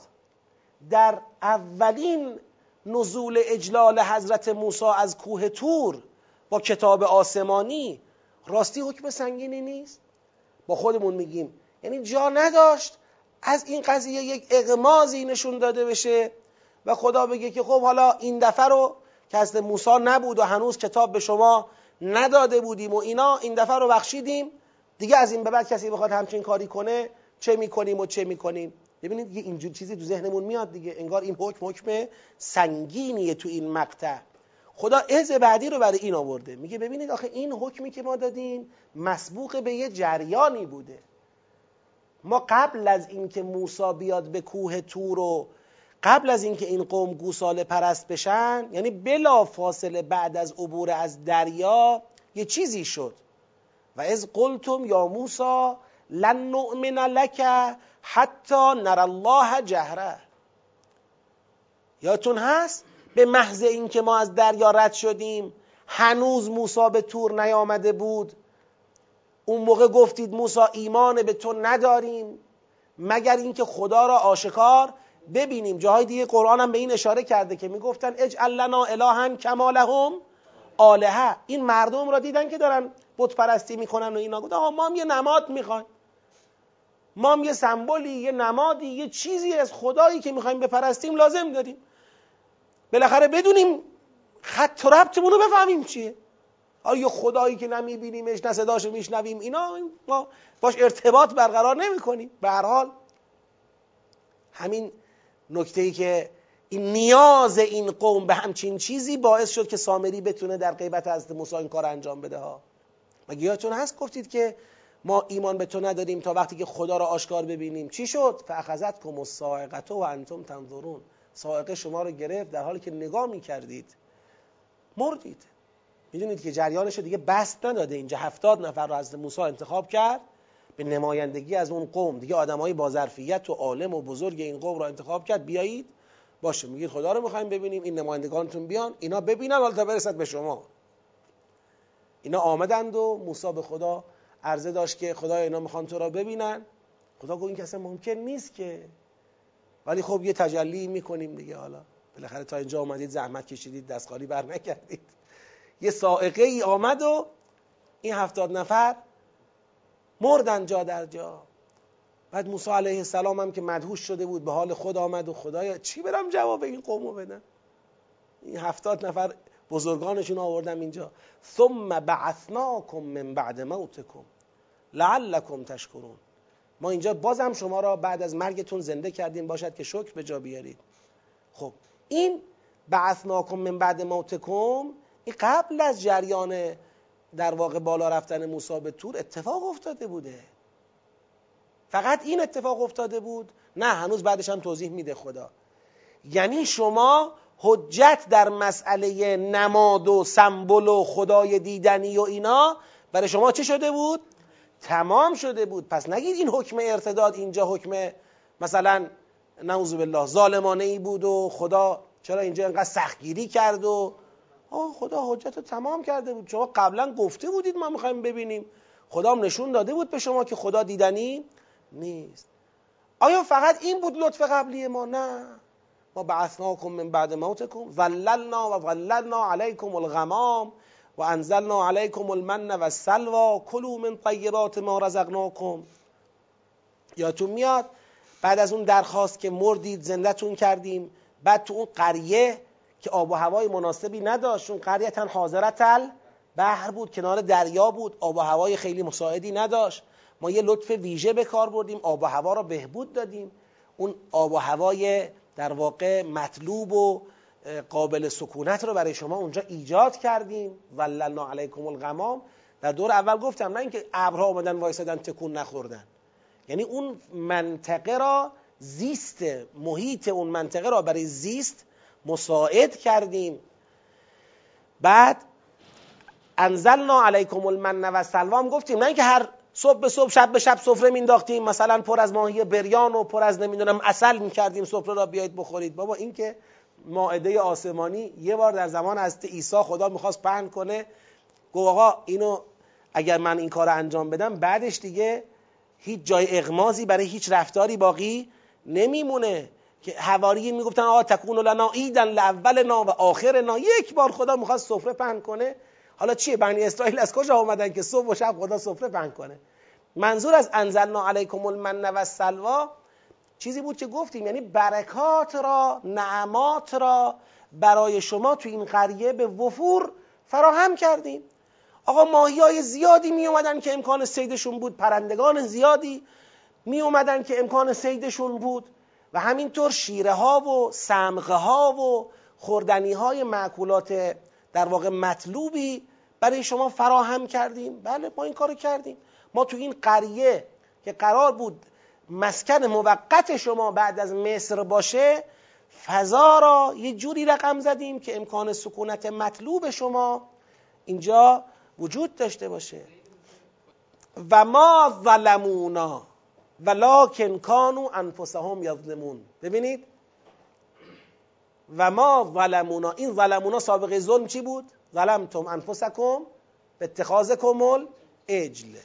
در اولین نزول اجلال حضرت موسی از کوه تور با کتاب آسمانی راستی حکم سنگینی نیست؟ با خودمون میگیم. یعنی جا نداشت از این قضیه یک اغمازی نشون داده بشه و خدا بگه که خب حالا این دفعه رو که از موسی نبود و هنوز کتاب به شما نداده بودیم و اینا این دفعه رو بخشیدیم. دیگه از این به بعد کسی بخواد همچین کاری کنه چه می‌کنیم و چه می‌کنیم؟ ببینید یه اینجور چیزی تو ذهنمون میاد دیگه. انگار این حکم حکم سنگینیه تو این مقطع. خدا از بعدی رو برای این آورده. میگه ببینید آخه این حکمی که ما دادیم مسبوق به یه جریانی بوده. ما قبل از اینکه موسی بیاد به کوه تور و قبل از اینکه این قوم گوساله پرست بشن یعنی بلا فاصله بعد از عبور از دریا یه چیزی شد. و از قلتم یا موسی لن نؤمن لك حتی نر الله جهره. یادتون هست؟ به محض اینکه ما از دریا رد شدیم هنوز موسی به تور نیامده بود. اون موقع گفتید موسی ایمان به تو نداریم مگر اینکه خدا را آشکار ببینیم. جاهای دیگه قرآن هم به این اشاره کرده که می‌گفتن اجعل لنا الها کما لهم آلهه این مردم را دیدن که دارن بت پرستی می‌کنن و اینا. گفت آقا ما هم یه نماد می‌خوایم. ما هم یه سمبولی یه نمادی یه چیزی از خدایی که می‌خوایم بپرستیم لازم داریم. بالاخره بدونیم خط و ربطمون رو بفهمیم چیه. آیا خدایی که نمیبینیمش نه صداشو میشنویم؟ اینا ما باش ارتباط برقرار نمی‌کنیم. به هر حال همین نکته ای که این نیاز این قوم به همچین چیزی باعث شد که سامری بتونه در غیبت از موسی این کار انجام بده ها. مگه یادتون هست؟ گفتید که ما ایمان به تو نداریم تا وقتی که خدا را آشکار ببینیم. چی شد؟ فاخذت کم الصاعقه و انتم تنظرون. سائقه شما رو گرفت در حالی که نگاه می‌کردید. مردید. می‌دونید که جریانش دیگه بست نداده. اینجا هفتاد نفر رو از موسی انتخاب کرد. به نمایندگی از اون قوم. دیگه آدمای با ظرفیت و عالم و بزرگ این قوم رو انتخاب کرد. بیایید. باشه میگید خدا رو می‌خوایم ببینیم. این نمایندگانتون بیان. اینا ببینن حالا تا برسد به شما. اینا آمدند و موسی به خدا عرضه داشت که خدا اینا می‌خوان تو را ببینن. خدا گفت این کسی ممکن نیست که. ولی خب یه تجلی می‌کنیم دیگه حالا. بالاخره تا اینجا آمدید زحمت کشیدید دستخالی بر نکردید یه سائقه ای آمد و این هفتاد نفر مردن جا در جا. بعد موسی علیه السلام هم که مدهوش شده بود به حال خود آمد و خدایا چی برم جواب این قومو بدم؟ این هفتاد نفر بزرگانشون آوردم اینجا. ثم بعثناکم من بعد موتکم لعلکم تشکرون. ما اینجا بازم شما را بعد از مرگتون زنده کردیم باشد که شکر به جا بیارید. خب این بعثناکم من بعد موتکم این قبل از جریان در واقع بالا رفتن موسی به تور اتفاق افتاده بوده. فقط این اتفاق افتاده بود. نه هنوز بعدش هم توضیح میده خدا. یعنی شما حجت در مسئله نماد و سمبل و خدای دیدنی و اینا برای شما چه شده بود؟ تمام شده بود. پس نگید این حکم ارتداد اینجا حکم مثلا نعوذ بالله ظالمانه ای بود و خدا چرا اینجا انقدر سختگیری کرد و آه خدا حجت رو تمام کرده بود. شما قبلا گفته بودید ما می‌خوایم ببینیم. خدا هم نشون داده بود به شما که خدا دیدنی نیست. آیا فقط این بود لطف قبلی ما؟ نه. ما بعثناکم من بعد موتکم. ظللنا و ظللنا علیکم الغمام و انزلنا علیکم المن و السلوا کلوا من طیبات ما رزقناکم. یادتون میاد؟ بعد از اون درخواست که مردید زندهتون کردیم بعد تو اون قریه که آب و هوای مناسبی نداشت. چون قریتا حاضرت بحر بود کنار دریا بود. آب و هوای خیلی مساعدی نداشت. ما یه لطف ویژه به کار بردیم. آب و هوا را بهبود دادیم. اون آب و هوای در واقع مطلوب و قابل سکونت رو برای شما اونجا ایجاد کردیم. وللنا علیکم الغمام. در دور اول گفتم نه اینکه ابرها اومدن وایسادن تکون نخوردن. یعنی اون منطقه را زیست محیط اون منطقه را برای زیست مساعد کردیم. بعد انزلنا علیکم المن و سلوام گفتیم نه اینکه هر صبح به صبح شب به شب سفره مینداختیم مثلا پر از ماهی بریان و پر از نمی‌دونم اصل می‌کردیم سفره را بیایید بخورید. بابا این که ماعده آسمانی یه بار در زمان از عیسی خدا می‌خواست پهن کنه. گفت آقا اینو اگر من این کار انجام بدم بعدش دیگه هیچ جای اغمازی برای هیچ رفتاری باقی نمیمونه. که حواریین می‌گفتن آقا تکون لنا ایدن لاولنا و آخرنا یک بار خدا می‌خواد سفره پهن کنه. حالا چیه؟ بنی اسرائیل از کجا آمدن که صبح و شب خدا سفره پهن کنه؟ منظور از انزلنا علیکم المن و سلوا چیزی بود که گفتیم یعنی برکات را نعمات را برای شما تو این قریه به وفور فراهم کردیم. آقا ماهی های زیادی می اومدن که امکان سیدشون بود پرندگان زیادی می اومدن که امکان سیدشون بود. و همینطور شیره ها و سمغه ها و خوردنی های معکولات در واقع مطلوبی برای شما فراهم کردیم. بله ما این کارو کردیم. ما تو این قریه که قرار بود مسکن موقت شما بعد از مصر باشه فضا را یه جوری رقم زدیم که امکان سکونت مطلوب شما اینجا وجود داشته باشه. و ما ظلمونا. ولکن کانو انفسهم یظلمون. ببینید؟ و ما ظلمونا. این ظلمونا سابقه ظلم چی بود؟ ظلمتم انفسکم به اتخاذکم اجل.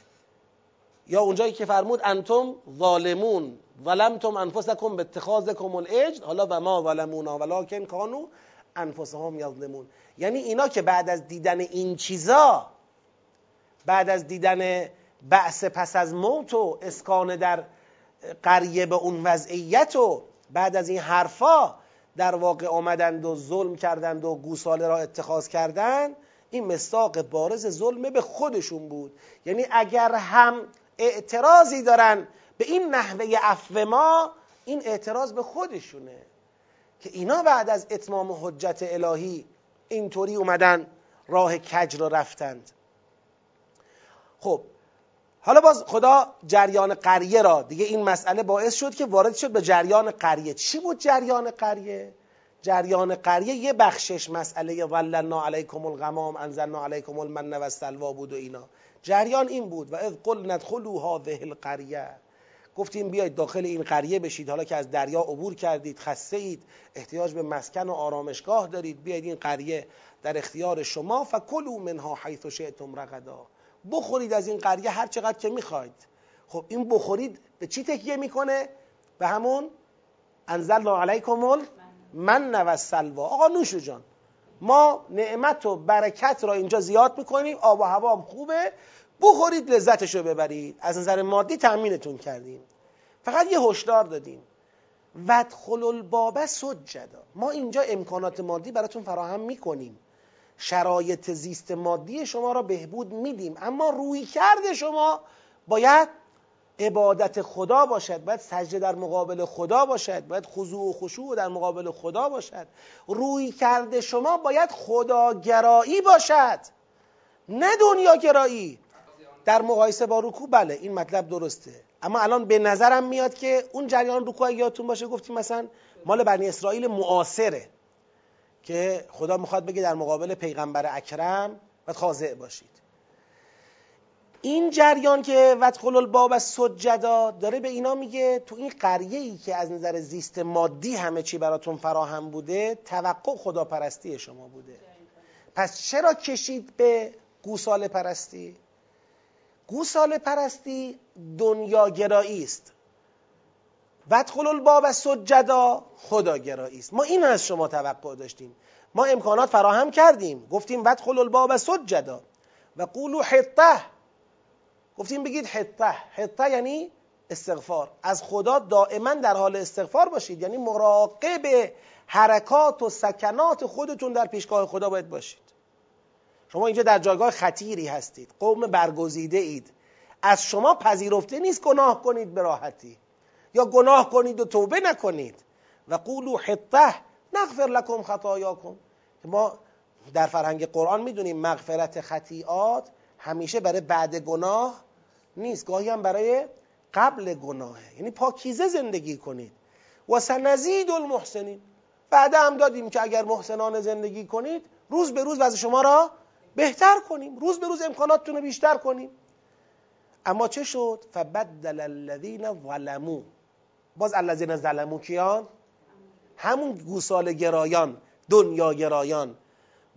یا اونجایی که فرمود انتم ظالمون. ظلمتم انفسکم به اتخاذکم الاجل حالا و ما ظلمونا. ولکن کانو انفسهم یظلمون. یعنی اینا که بعد از دیدن این چیزا بعد از دیدن بعث پس از موت و اسکان در قریه به اون وضعیت و بعد از این حرفا در واقع آمدند و ظلم کردند و گوساله را اتخاذ کردند این مستاق بارز ظلم به خودشون بود. یعنی اگر هم اعتراضی دارن به این نحوه عفو ما این اعتراض به خودشونه. که اینا بعد از اتمام حجت الهی اینطوری اومدن راه کج رو رفتند. خب حالا باز خدا جریان قریه را دیگه این مسئله باعث شد که وارد شد به جریان قریه. چی بود جریان قریه؟ جریان قریه یه بخشش مسئله ولنا علیکم الغمام انزلنا علیکم المن و السلوا بود و اینا. جریان این بود. و اذ قل ندخلوا هذه القریه. گفتیم بیاید داخل این قریه بشید. حالا که از دریا عبور کردید خسته اید احتیاج به مسکن و آرامشگاه دارید بیاید این قریه در اختیار شما. فکلوا منها حیث شئتم رغدا. بخورید از این قریه هر چقدر که می‌خواید. خب این بخورید به چی تکیه می‌کنه؟ به همون انزلنا علیکم من و سلوا آقا نوش جان ما نعمت و برکت را اینجا زیاد می‌کنیم آب و هوا هم خوبه. بخورید لذتش رو ببرید. از نظر مادی تأمینتون کردیم. فقط یه هشدار دادیم. ودخل الباب سجدا. ما اینجا امکانات مادی براتون فراهم می‌کنیم. شرایط زیست مادی شما را بهبود میدیم. اما روی کرده شما باید عبادت خدا باشد باید سجده در مقابل خدا باشد باید خضوع و خشوع در مقابل خدا باشد. روی کرده شما باید خداگرایی باشد نه دنیا گرایی در مقایسه با رکوع بله این مطلب درسته. اما الان به نظرم میاد که اون جریان رکوع یادتون باشه گفتیم مثلا مال بنی اسرائیل معاصره. که خدا می‌خواد بگه در مقابل پیغمبر اکرم باید خاضع باشید. این جریان که ودخل الباب سجدا داره به اینا میگه تو این قریه ای که از نظر زیست مادی همه چی براتون فراهم بوده توقع خداپرستی شما بوده. پس چرا کشید به گوساله پرستی؟ گوساله پرستی دنیاگرایی است. ودخل الباب سجدا. خداگرایی است. ما این از شما توقع داشتیم. ما امکانات فراهم کردیم. گفتیم ودخل الباب سجدا. و قولو حطه. گفتیم بگید حطه. حطه یعنی استغفار. از خدا دائما در حال استغفار باشید. یعنی مراقب حرکات و سکنات خودتون در پیشگاه خدا باید باشید. شما اینجا در جایگاه خطیری هستید. قوم برگزیده اید. از شما پذیرفته نیست گناه کنید به راحتی. یا گناه کنید و توبه نکنید. و قولو حطه نغفر لکم خطایاکم. ما در فرهنگ قرآن می‌دونیم مغفرت خطیات همیشه برای بعد گناه نیست. گاهی هم برای قبل گناهه. یعنی پاکیزه زندگی کنید. و سنزید المحسنین. بعد هم دادیم که اگر محسنان زندگی کنید روز به روز وضع شما را بهتر کنیم. روز به روز امکاناتتون رو بیشتر کنیم. اما چه شد؟ فبدل الذین ظلمو باز الذین ظلمو کیان؟ همون گوسال گرایان دنیا گرایان.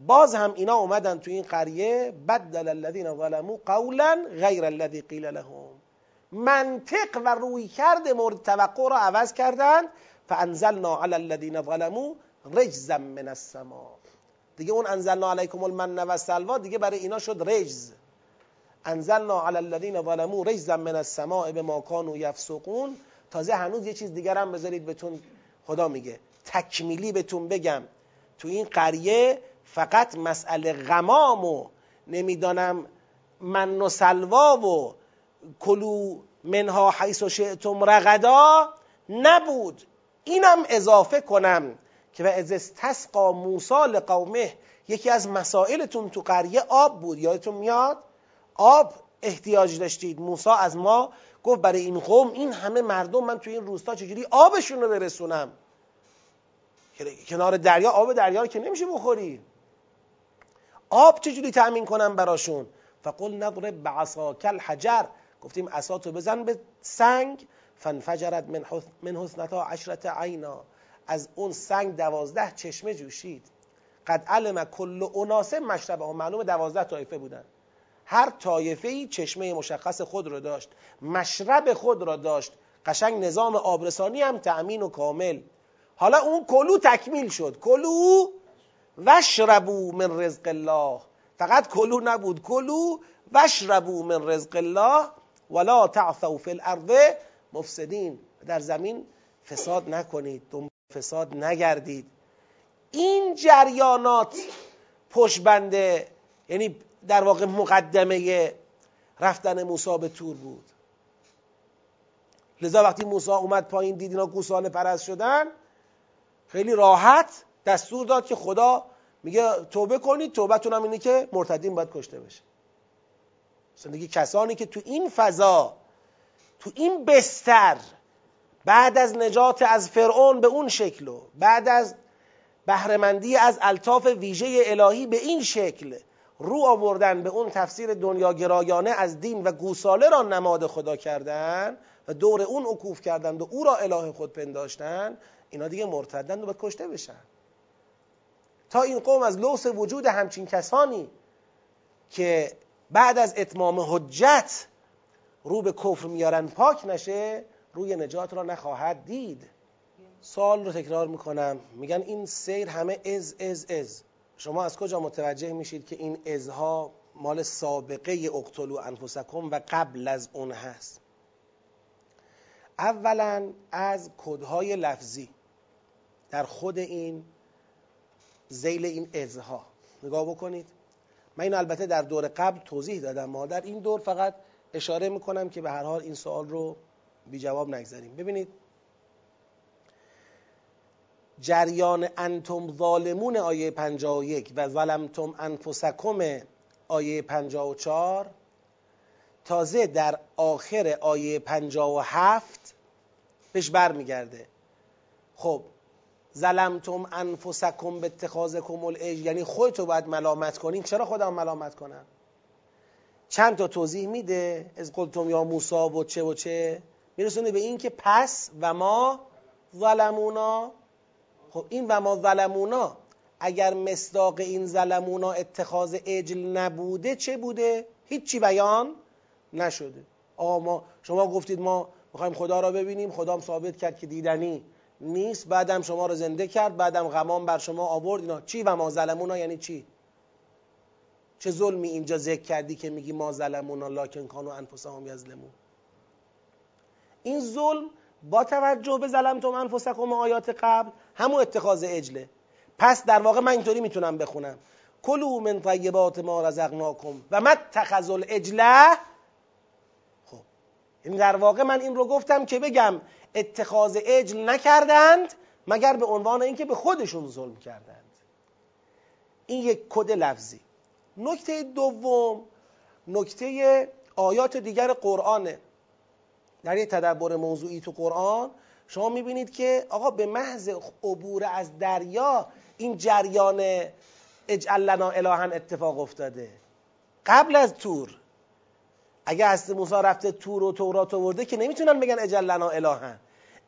باز هم اینا اومدن تو این قریه بدل الذین ظلمو قولا غیر الذی قیل لهم. منطق و روی کرده مورد توقع را عوض کردند فانزلنا علی الذین ظلموا رجزا من السماء دیگه اون انزلنا علیکم المن و سلوا دیگه برای اینا شد رجز. انزلنا علی الذین ظلموا رجزا من السماء به ما کانوا یفسقون. تازه هنوز یه چیز دیگر هم بذارید بهتون خدا میگه. تکمیلی بهتون بگم. تو این قریه فقط مسئله غمام و نمی‌دانم من و سلوا و کلو منها حیث و شئتم رغدا نبود. اینم اضافه کنم که و از استسقا موسا لقومه یکی از مسائلتون تو قریه آب بود. یادتون میاد؟ آب احتیاج داشتید. موسی از ما گفت برای این قوم این همه مردم من تو این روستا چجوری آبشون رو برسونم؟ کنار دریا آب دریا رو که نمیشه بخوری. آب چجوری تأمین کنم براشون؟ فقل نضرب بعصاک الحجر. گفتیم عصاتو بزن به سنگ. فانفجرت من, من حسنتا عشرت عینا. از اون سنگ دوازده چشمه جوشید. قد علم کل اناسه مشربه. ها معلوم دوازده طایفه بودن. هر طایفه ای چشمه مشخص خود را داشت مشرب خود را داشت. قشنگ نظام آبرسانی هم تأمین و کامل. حالا اون کلو تکمیل شد. کلو وشربو من رزق الله. فقط کلو نبود. کلو وشربو من رزق الله ولا تعثوا فی الارض مفسدین. در زمین فساد نکنید. دنبال فساد نگردید. این جریانات پشبنده یعنی در واقع مقدمه رفتن موسی به تور بود. لذا وقتی موسی اومد پایین دید اینا گوساله پرست شدن خیلی راحت دستور داد که خدا میگه توبه کنید توبتون هم اینه که مرتدین باید کشته بشه. دیگه کسانی که تو این فضا تو این بستر بعد از نجات از فرعون به اون شکل و بعد از بهرهمندی از الطاف ویژه الهی به این شکل رو آوردن به اون تفسیر دنیاگرایانه از دین و گوساله را نماد خدا کردن و دور اون عکوف کردند و او را اله خود پنداشتن اینا دیگه مرتدن و به کشته بشن. تا این قوم از لوس وجود همچین کسانی که بعد از اتمام حجت رو به کفر میارن پاک نشه روی نجات را نخواهد دید. سال رو تکرار می‌کنم. میگن این سیر همه از از از. شما از کجا متوجه میشید که این ازها مال سابقه اقتلو انفسکم و قبل از اون هست؟ اولا از کدهای لفظی در خود این زیل این ازها نگاه بکنید. من این البته در دور قبل توضیح دادم. ما در این دور فقط اشاره می‌کنم که به هر حال این سوال رو بی جواب نگذاریم. ببینید جریان انتم ظالمون آیه 51 و ظلمتم انفسکم آیه 54 تازه در آخر آیه 57 بهش برمیگرده. خب ظلمتم انفسکم به اتخاذکم الاج یعنی خودتو باید ملامت کنین. چرا خودم ملامت کنم؟ چند تا توضیح میده از قلتم یا موسا و چه و چه. میرسونه به این که پس و ما ظلمونا. خب این و ما ظلمونا اگر مصداق این ظلمونا اتخاذ اجل نبوده چه بوده؟ هیچی بیان نشده. آقا ما شما گفتید ما می‌خوایم خدا را ببینیم خدام ثابت کرد که دیدنی نیست بعدم شما رو زنده کرد بعدم غمان بر شما آورد. اینا چی و ما ظلمونا یعنی چی؟ چه ظلمی اینجا ذکر کردی که میگی ما ظلمونا لاکن کانو انفسهم یظلمون؟ این ظلم با توجه به ظلمتم انفسکم آیات قبل همون اتخاذ اجله. پس در واقع من اینطوری می‌تونم بخونم. کلو من طیبات ما رزقناکم و ما اتخذ الاجله. خب این در واقع من این رو گفتم که بگم اتخاذ اجل نکردند مگر به عنوان اینکه به خودشون ظلم کردند. این یک کد لفظی. نکته دوم نکته آیات دیگر قرآنه. در یک تدبر موضوعی تو قرآن شما می‌بینید که آقا به محض عبور از دریا این جریان اجعل لنا الها اتفاق افتاده. قبل از تور. اگه هست موسی رفته تور و تورات آورده که نمی‌تونن بگن اجعل لنا الها.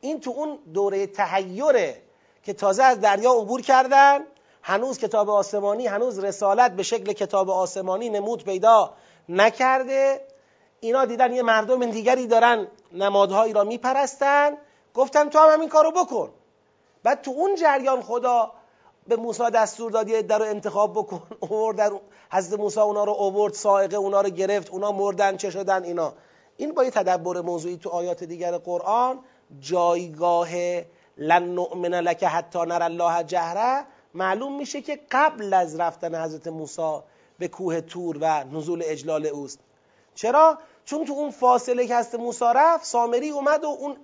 این تو اون دوره تحیره که تازه از دریا عبور کردن هنوز کتاب آسمانی هنوز رسالت به شکل کتاب آسمانی نمود پیدا نکرده. اینا دیدن یه مردم دیگری دارن نمادهایی را میپرستن گفتن تو هم همین کارو بکن. بعد تو اون جریان خدا به موسی دستور داد یه رو انتخاب بکن در حضرت موسی اونا رو اوورد سائقه اونا رو گرفت اونا مردن چه شدن اینا. این با یه تدبر موضوعی تو آیات دیگر قرآن جایگاه لن نؤمن لک حتی نر الله جهره معلوم میشه که قبل از رفتن حضرت موسی به کوه تور و نزول اجلال اوست. چرا؟ چون تو اون فاصله که هست موسی رفت سامری اومد و اون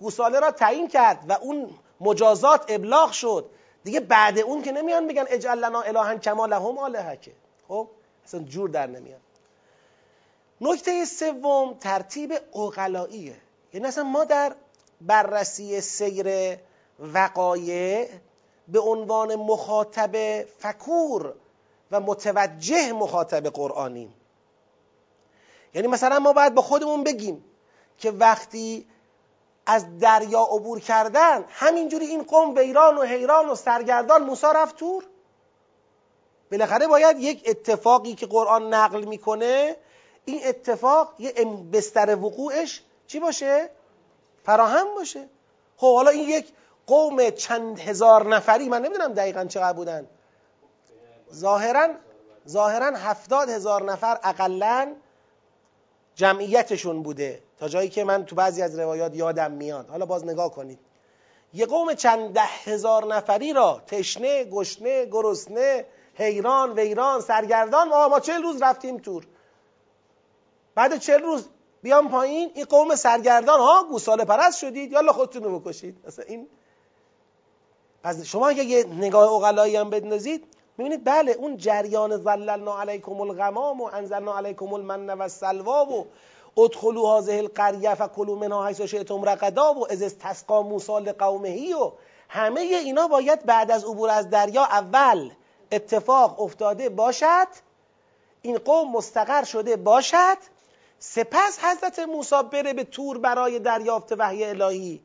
گوساله را تعیین کرد و اون مجازات ابلاغ شد. دیگه بعد اون که نمیان بگن اجعل لنا الها کما لهم الهکه خب؟ اصلا جور در نمیاد. نکته سوم ترتیب اقلاییه یعنی اصلا ما در بررسی سیر وقایع به عنوان مخاطب فکور و متوجه مخاطب قرآنیم. یعنی مثلا ما باید با خودمون بگیم که وقتی از دریا عبور کردن همینجوری این قوم ویران و حیران و سرگردان موسی رفت تور. بالاخره باید یک اتفاقی که قرآن نقل می‌کنه این اتفاق یه بستر وقوعش چی باشه؟ فراهم باشه. خب حالا این یک قوم چند هزار نفری من نمی‌دونم دقیقا چقدر بودن. ظاهرا ظاهرا هفتاد هزار نفر اقلا جمعیتشون بوده. تا جایی که من تو بعضی از روایات یادم میاد. حالا باز نگاه کنید. یه قوم چند ده هزار نفری را تشنه گشنه گرسنه حیران ویران سرگردان ما ما چل روز رفتیم تور. بعد چل روز بیام پایین این قوم سرگردان ها گوساله پرست شدید. یالا خودتون رو بکشید. مثلا این پس شما اگه یه نگاه اقلایی هم بدنزید می‌بینید بله اون جریان ظللنا علیکم الغمام و انزلنا علیکم المن و السلوا و ادخلوا هذه القریه فکلوا منها حیث شئتم رقدا و از تسقا موسی لقومه و همه اینا باید بعد از عبور از دریا اول اتفاق افتاده باشد. این قوم مستقر شده باشد. سپس حضرت موسی بره به تور برای دریافت وحی الهی.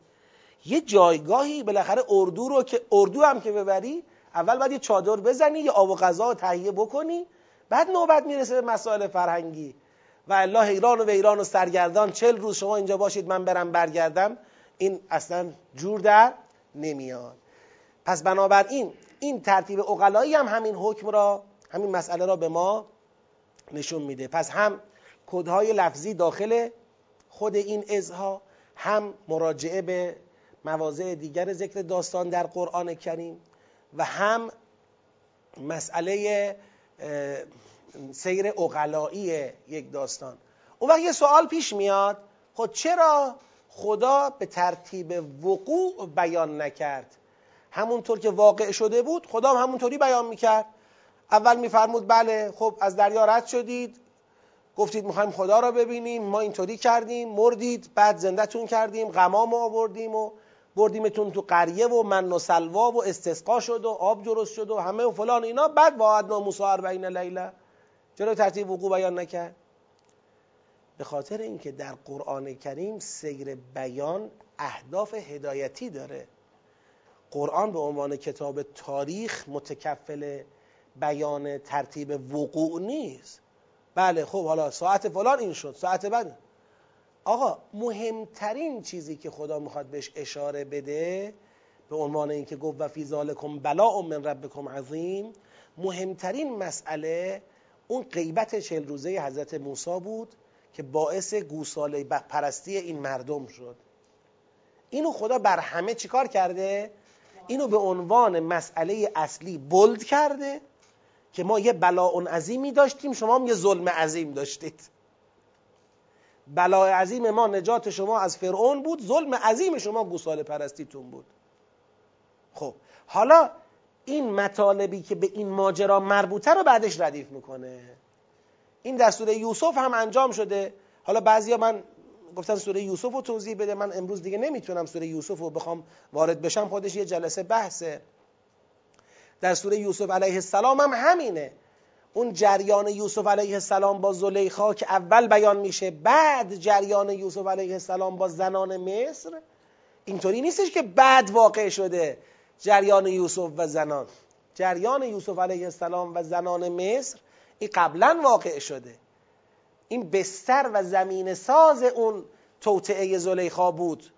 یه جایگاهی بالاخره اردو رو که اردو هم که ببری اول باید یه چادر بزنی یه آب و غذا تهیه بکنی بعد نوبت می‌رسه به مسائل فرهنگی. و الله ایران و ایران و سرگردان چل روز شما اینجا باشید من برم برگردم. این اصلا جور در نمیاد. پس بنابراین این ترتیب اقلایی هم همین حکم را همین مسئله را به ما نشون میده. پس هم کدهای لفظی داخل خود این ازها هم مراجعه به مواضع دیگر ذکر داستان در قرآن کریم و هم مسئله سیر اقلایی یک داستان. اون وقت یه سوال پیش میاد خب چرا خدا به ترتیب وقوع بیان نکرد؟ همونطور که واقع شده بود خدا هم همونطوری بیان می‌کرد. اول میفرمود بله خب از دریا رد شدید. گفتید می‌خوایم خدا را ببینیم. ما اینطوری کردیم. مردید. بعد زندهتون کردیم. غمام آوردیم و بردیمتون تو قریه و من و سلوا و استسقا شد و آب درست شد و همه و فلان اینا. بعد وعدنا موسی اربعین لیله. چرا ترتیب وقوع بیان نکرد؟ به خاطر اینکه در قرآن کریم سیر بیان اهداف هدایتی داره. قرآن به عنوان کتاب تاریخ متکفل بیان ترتیب وقوع نیست. بله خب حالا ساعت فلان این شد ساعت بعد. آقا مهمترین چیزی که خدا می‌خواد بهش اشاره بده به عنوان اینکه گفت و فی ذالکم بلاء من ربکم عظیم مهمترین مسئله اون غیبت چل روزه حضرت موسی بود که باعث گوساله پرستی این مردم شد. اینو خدا بر همه چیکار کرده؟ اینو به عنوان مسئله اصلی بلد کرده که ما یه بلاء عظیمی داشتیم شما هم یه ظلم عظیم داشتید. بلای عظیم ما نجات شما از فرعون بود ظلم عظیم شما گوساله پرستیتون بود. خب حالا این مطالبی که به این ماجرا مربوطه رو بعدش ردیف می‌کنه. این در سوره یوسف هم انجام شده. حالا بعضیا من گفتن سوره یوسف رو توضیح بده. من امروز دیگه نمی‌تونم سوره یوسف رو بخوام وارد بشم خودش یه جلسه بحثه. در سوره یوسف علیه السلام هم همینه. اون جریان یوسف علیه السلام با زلیخا که اول بیان میشه بعد جریان یوسف علیه السلام با زنان مصر اینطوری نیستش که بعد واقع شده جریان یوسف و زنان. جریان یوسف علیه السلام و زنان مصر این قبلا واقع شده. این بستر و زمین ساز اون توطعه زلیخا بود.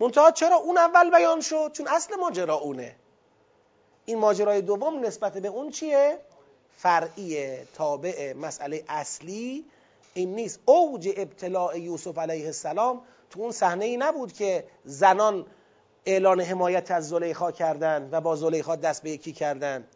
منتها چرا اون اول بیان شد؟ چون اصل ماجرا اونه. این ماجرای دوم نسبت به اون چیه؟ فرعیه تابع مسئله اصلی این نیست. اوج ابتلاع یوسف علیه السلام تو اون صحنه ای نبود که زنان اعلان حمایت از زلیخا کردند و با زلیخا دست به یکی کردند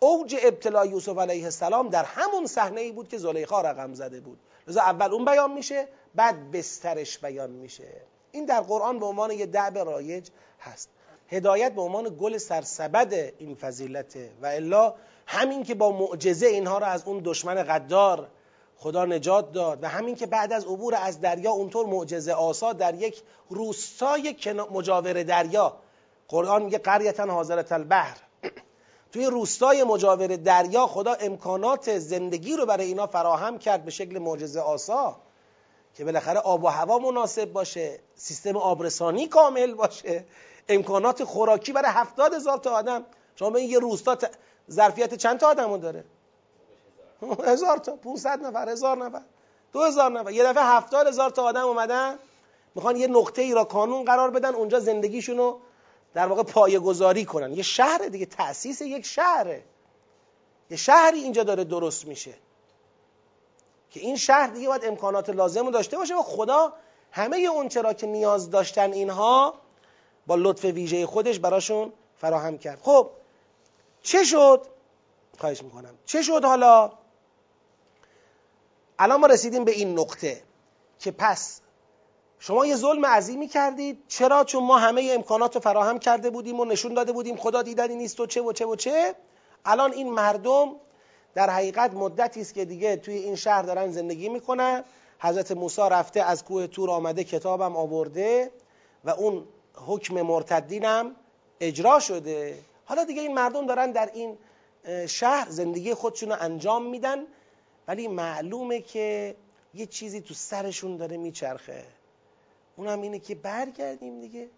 اوج ابتلاع یوسف علیه السلام در همون صحنه ای بود که زلیخا رقم زده بود. لذا اول اون بیان میشه بعد بسترش بیان میشه. این در قرآن به عنوان یه دعب رایج هست. هدایت به عنوان گل سرسبد این فضیلته و الا همین که با معجزه اینها را از اون دشمن غدار خدا نجات داد و همین که بعد از عبور از دریا اونطور معجزه آسا در یک روستای مجاور دریا قرآن میگه قریتا حاضرت البحر. [clears throat] توی روستای مجاور دریا خدا امکانات زندگی رو برای اینا فراهم کرد به شکل معجزه آسا که بالاخره آب و هوا مناسب باشه سیستم آبرسانی کامل باشه امکانات خوراکی برای هفتاد هزار تا آدم. شما به یه روستا ظرفیت چند تا آدمو داره؟ هزار تا 500 نفر هزار نفر دو هزار نفر. یه دفعه هفتاد هزار تا آدم اومدن می‌خوان یه نقطه ای را کانون قرار بدن اونجا زندگیشونو در واقع پایه گذاری کنن. یه شهر دیگه تأسیس یک شهره. یه شهری اینجا داره درست میشه. که این شهر دیگه باید امکانات لازم رو داشته باشه و خدا همه اون چرا که نیاز داشتن اینها با لطف ویژه خودش براشون فراهم کرد. خب چه شد؟ خواهش می‌کنم. چه شد حالا؟ الان ما رسیدیم به این نقطه که پس شما یه ظلم عظیمی کردید. چرا؟ چون ما همه امکانات رو فراهم کرده بودیم و نشون داده بودیم خدا دیدنی نیست و چه و چه و چه. الان این مردم در حقیقت مدتی است که دیگه توی این شهر دارن زندگی می‌کنن. حضرت موسی رفته از کوه تور آمده کتابم آورده و اون حکم مرتدینم اجرا شده. حالا دیگه این مردم دارن در این شهر زندگی خودشون رو انجام میدن ولی معلومه که یه چیزی تو سرشون داره میچرخه. اونم اینه که برگردیم دیگه.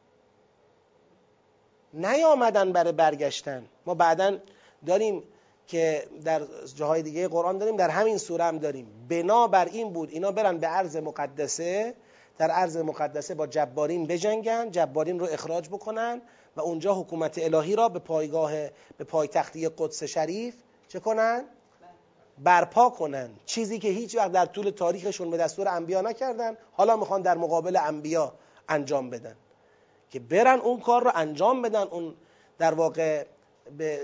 نیامدن برای برگشتن. ما بعدا داریم که در جاهای دیگه قرآن داریم در همین سوره هم داریم. بنا بر این بود. اینا برن به عرض مقدسه. در عرض مقدسه با جبارین بجنگن جبارین رو اخراج بکنن و اونجا حکومت الهی را به پایگاه به پایتختی قدس شریف چه کنن؟ برپا کنن چیزی که هیچ وقت در طول تاریخشون به دستور انبیا نکردن حالا می‌خوان در مقابل انبیا انجام بدن که برن اون کار رو انجام بدن اون در واقع به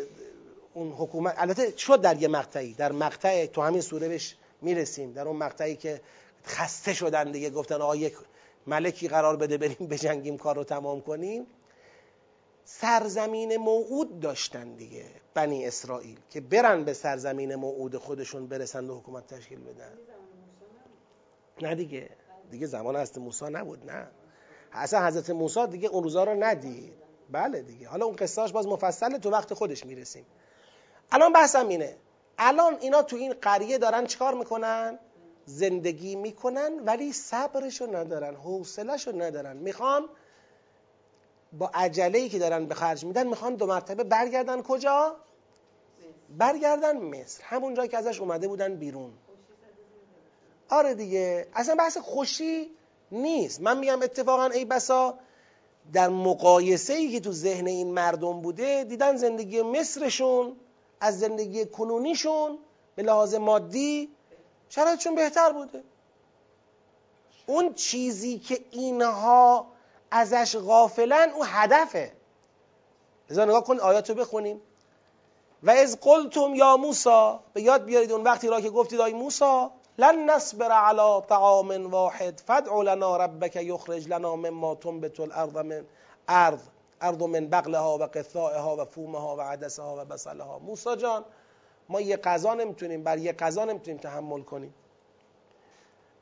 اون حکومت البته شد در یه مقطعی در مقطع تو همین سوره بهش می‌رسیم در اون مقطعی که خسته شدن دیگه گفتن آقا یک ملکی قرار بده بریم بجنگیم کار رو تمام کنیم. سرزمین موعود داشتن دیگه بنی اسرائیل که برن به سرزمین موعود خودشون برسند و حکومت تشکیل بدن. نه دیگه. دیگه زمان حضرت موسی نبود نه. اصلا حضرت موسی دیگه اون روزا رو ندید. بله دیگه. حالا اون قصهاش باز مفصله تو وقت خودش می‌رسیم. الان بحثم اینه. الان اینا تو این قریه دارن چیکار می‌کنن؟ زندگی می‌کنن ولی صبرشو ندارن حوصلهشو ندارن. می‌خوان با عجله که دارن به خرج میدن می‌خوان دو مرتبه برگردن کجا؟ برگردن مصر. همون جایی که ازش اومده بودن بیرون. آره دیگه. اصلا بحث خوشی نیست. من میگم اتفاقا ای بسا در مقایسه ای که تو ذهن این مردم بوده دیدن زندگی مصرشون از زندگی کنونیشون به لحاظ مادی شرایطشون بهتر بوده. اون چیزی که اینها ازش غافلن او هدفه. لذا نگاه کن آیاتو بخونیم. و از قلتم یا موسا به یاد بیارید اون وقتی را که گفتید آی موسا لن نصبر على طعام واحد. فدع لنا ربك یخرج لنا مما تنبت الارض من ارض ارض من بقلها و قثائها و فومها و عدسها و بصلها. موسا جان ما یه قضا نمی‌تونیم بر یه قضا نمی‌تونیم تحمل کنیم.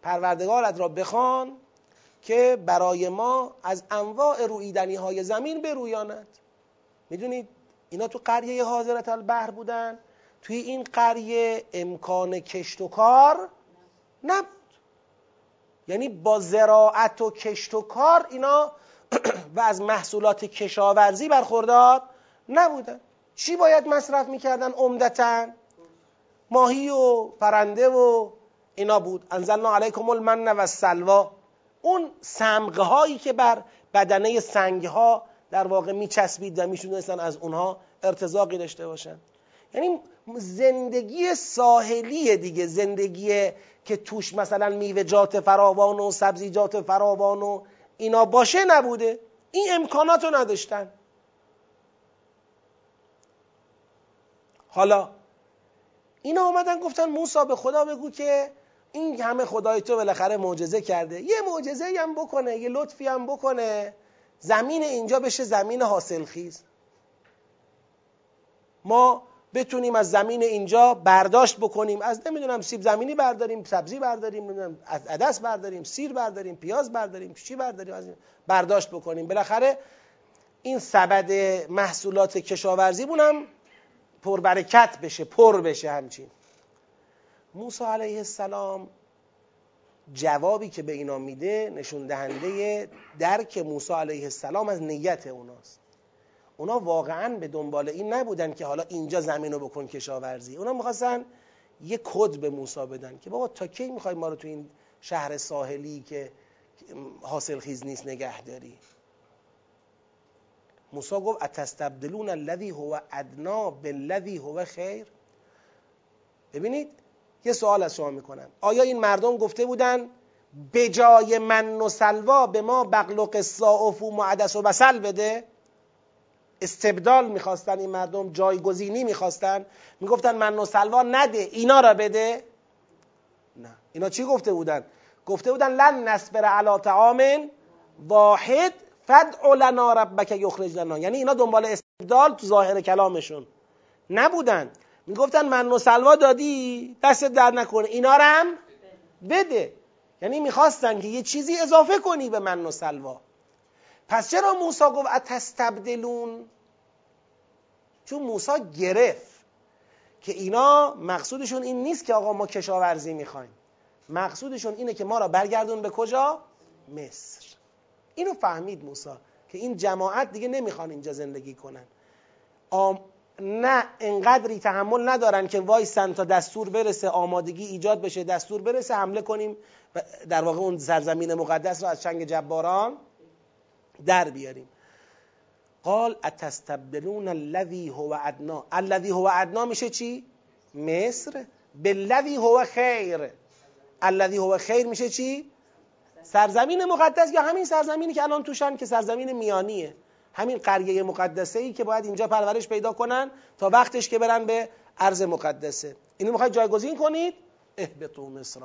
پروردگارت را بخوان که برای ما از انواع رویدنی های زمین برویاند. می‌دونید اینا تو قریه حاضرت البحر بودن. توی این قریه امکان کشت و کار نبود. یعنی با زراعت و کشت و کار اینا [clears throat] و از محصولات کشاورزی برخوردار نبودن. چی باید مصرف می‌کردن عمدتا؟ ماهی و پرنده و اینا بود. انزلنا علیکم المن و سلوا اون سمغه هایی که بر بدنه سنگ ها در واقع میچسبید و میشونستن از اونها ارتزاقی داشته باشن. یعنی زندگی ساحلی دیگه. زندگی که توش مثلا میوهجات فراوان و سبزیجات فراوان و اینا باشه نبوده. این امکانات رو نداشتن. حالا اینا اومدن گفتن موسا به خدا بگو که این همه خدای تو بالاخره معجزه کرده. یه معجزه هم بکنه یه لطفی هم بکنه. زمین اینجا بشه زمین حاصلخیز. ما بتونیم از زمین اینجا برداشت بکنیم. از نمی‌دونم سیب زمینی برداریم سبزی برداریم نمی‌دونم از عدس برداریم سیر برداریم پیاز برداریم چی برداریم از برداشت بکنیم. بالاخره این سبد محصولات کشاورزی هم پربرکت بشه پر بشه همچین. موسی علیه السلام جوابی که به اینا میده نشون دهنده درک موسی علیه السلام از نیت اوناست. اونا واقعا به دنبال این نبودن که حالا اینجا زمین رو بکن کشاورزی. اونا می‌خواستن یه کد به موسی بدن که بابا تا کی می‌خوای ما رو تو این شهر ساحلی که حاصل خیز نیست نگه داری موسی گفت اتستبدلون الذی هو ادنا بالذی هو خیر؟ ببینید یه سوال از شما می‌کنم. آیا این مردم گفته بودن به جای من و سلوا به ما بغل و قصا و فوم و عدس و بسل بده؟ استبدال می‌خواستن این مردم جایگزینی می‌خواستن. می‌گفتن من و سلوا نده اینا را بده؟ نه. اینا چی گفته بودن؟ گفته بودن لن نصبر علی طعام واحد فدع لنا ربک یخرج لنا. یعنی اینا دنبال استبدال تو ظاهر کلامشون نبودن. می‌گفتن من و سلوا دادی دست در نکنه. اینا رو هم بده. یعنی می‌خواستن که یه چیزی اضافه کنی به من و سلوا. پس چرا موسی گفت اتستبدلون؟ چون موسی گرفت که اینا مقصودشون این نیست که آقا ما کشاورزی می‌خوایم. مقصودشون اینه که ما را برگردون به کجا؟ مصر. اینو فهمید موسی که این جماعت دیگه نمی‌خوان اینجا زندگی کنن. آم... نه انقدری تحمل ندارن که وایسن تا دستور برسه آمادگی ایجاد بشه دستور برسه حمله کنیم در واقع اون سرزمین مقدس رو از چنگ جباران در بیاریم. قال اتستبدلون الذي هو ادنا؟ الذي هو ادنا میشه چی؟ مصر. بالذي هو خیر. الذي هو خیر میشه چی؟ سرزمین مقدس یا همین سرزمینی که الان توشن که سرزمین میانیه. همین قریه مقدسه ای که باید اینجا پرورش پیدا کنن تا وقتش که برن به ارض مقدسه. اینو می‌خواید جایگزین کنید؟ اهبطوا مصر.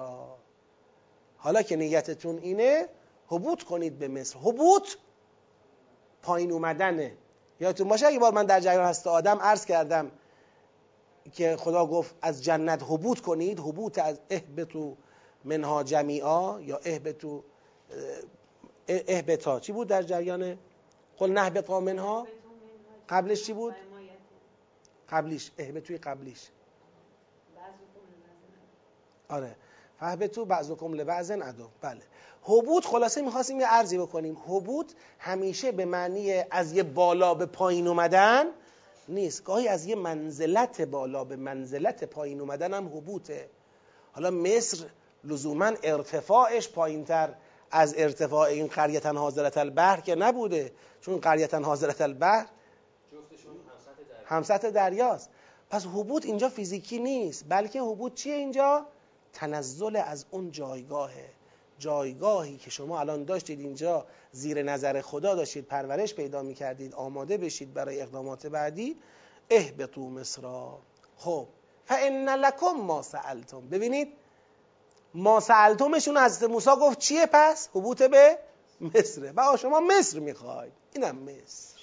حالا که نیتتون اینه حبوط کنید به مصر. حبوط پایین اومدنه. یادتون باشه اگه بار من در جریان هست آدم عرض کردم که خدا گفت از جنت حبوط کنید حبوط از اهبتو منها جمیعا یا اهبتو اهبتا. چی بود در جریان؟ قل نهبتا منها. قبلش چی بود؟ قبلیش اهبتوی قبلیش. آره. فهبتو بعضکم لبعضن عدو. بله. حبوط خلاصه می‌خواستیم یه ارزی بکنیم. حبوط همیشه به معنی از یه بالا به پایین اومدن نیست. گاهی از یه منزلت بالا به منزلت پایین اومدن هم حبوطه. حالا مصر لزوما ارتفاعش پایینتر از ارتفاع این قریتن حاضرت البحر که نبوده. چون قریتن حاضرت البحر همسط دریاست. پس حبوط اینجا فیزیکی نیست بلکه حبوط چیه اینجا؟ تنزل از اون جایگاهه. جایگاهی که شما الان داشتید اینجا زیر نظر خدا داشتید پرورش پیدا می‌کردید آماده بشید برای اقدامات بعدی اهبطو مصرا. خب فان لکم ما سألتم. ببینید ما سألتمشون از موسی گفت چیه پس؟ حبوط به مصره و شما مصر می‌خواید. اینم مصر.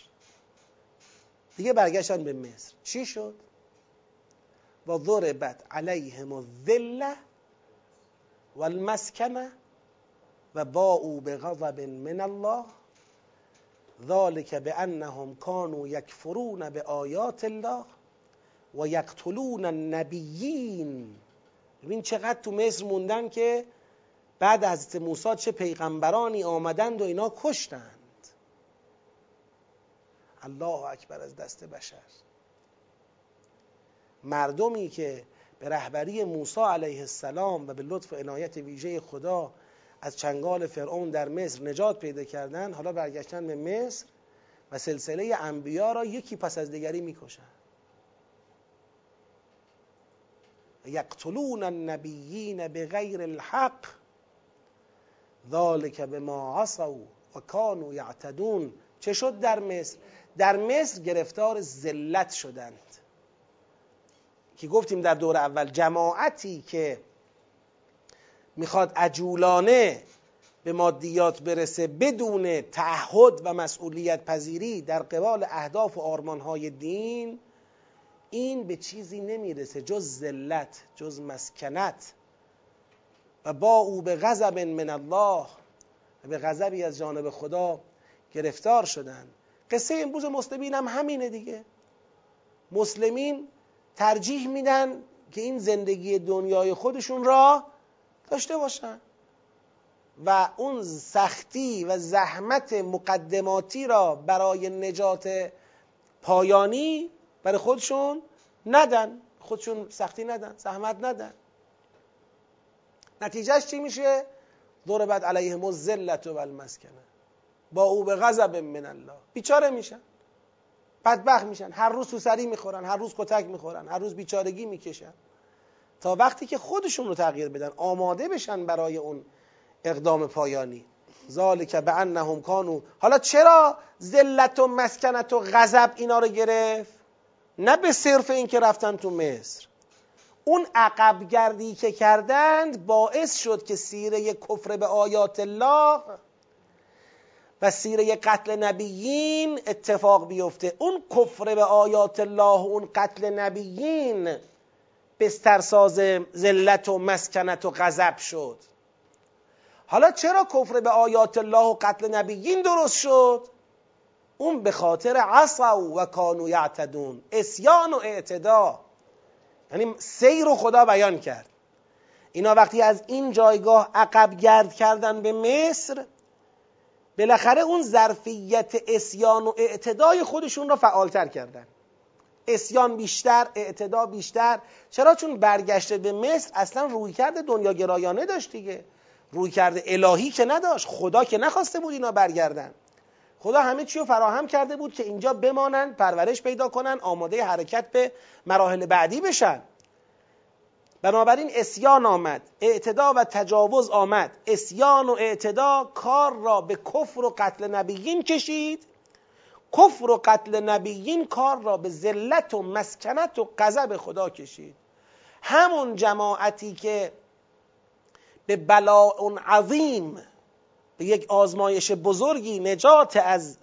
دیگه برگشتن به مصر. چی شد؟ و ضربت علیهم الذله والمسکنه و با او به غضب من الله. ذالک بانهم كانوا به آیات الله و یقتلون النبیین. ببین چقدر تو مصر موندن که بعد از موسی چه پیغمبرانی آمدند و اینا کشتند. الله اکبر از دست بشر. مردمی که به رهبری موسی علیه السلام و به لطف و عنایت ویژه خدا از چنگال فرعون در مصر نجات پیدا کردن حالا برگشتن به مصر و سلسله انبیا را یکی پس از دیگری می‌کشن. یقتلون النبیین بغیر الحق ذالک بما عصوا و کانوا یعتدون. چه شد در مصر؟ در مصر گرفتار ذلت شدند. که گفتیم در دور اول جماعتی که می‌خواد عجولانه به مادیات برسه بدون تعهد و مسئولیت پذیری در قبال اهداف و آرمانهای دین این به چیزی نمی‌رسه جز ذلت جز مسکنت. و با او به غضب من الله و به غضبی از جانب خدا گرفتار شدن. قصه امروز مسلمین هم همینه دیگه. مسلمین ترجیح میدن که این زندگی دنیای خودشون را داشته باشن. و اون سختی و زحمت مقدماتی را برای نجات پایانی برای خودشون ندن. خودشون سختی ندن زحمت ندن. نتیجهش چی میشه؟ ضربت علیهم الذلت و المسکنه با او به غضب من الله. بیچاره میشن. بدبخت میشن. هر روز سوسری می‌خورن هر روز کتک می‌خورن هر روز بیچارگی می‌کشن. تا وقتی که خودشون رو تغییر بدن آماده بشن برای اون اقدام پایانی. ذالک به انهم کانو حالا چرا ذلت و مسکنت و غضب اینا رو گرفت؟ نه به صرف این که رفتن تو مصر. اون عقب گردی که کردند باعث شد که سیره کفر به آیات الله و سیره قتل نبیین اتفاق بیفته. اون کفر به آیات الله و اون قتل نبیین بسترساز ذلت و مسکنت و غضب شد. حالا چرا کفر به آیات الله و قتل نبیین درست شد؟ اون به خاطر عصا و کانو یعتدون. اسیان و اعتدا. یعنی سیر و خدا بیان کرد. اینا وقتی از این جایگاه عقب گرد کردن به مصر بالاخره اون ظرفیت اسیان و اعتدای خودشون را فعالتر کردن. اسیان بیشتر اعتدا بیشتر. چرا؟ چون برگشته به مصر اصلا روی کرده دنیا گرایانه داشت دیگه. روی کرده الهی که نداشت خدا که نخواسته بود اینا برگردن. خدا همه چی رو فراهم کرده بود که اینجا بمانن پرورش پیدا کنن آماده حرکت به مراحل بعدی بشن. بنابراین اسیان آمد اعتدا و تجاوز آمد. اسیان و اعتدا کار را به کفر و قتل نبیین کشید. کفر و قتل نبیین کار را به ذلت و مسکنت و غضب خدا کشید. همون جماعتی که به بلاء عظیم به یک آزمایش بزرگی نجات از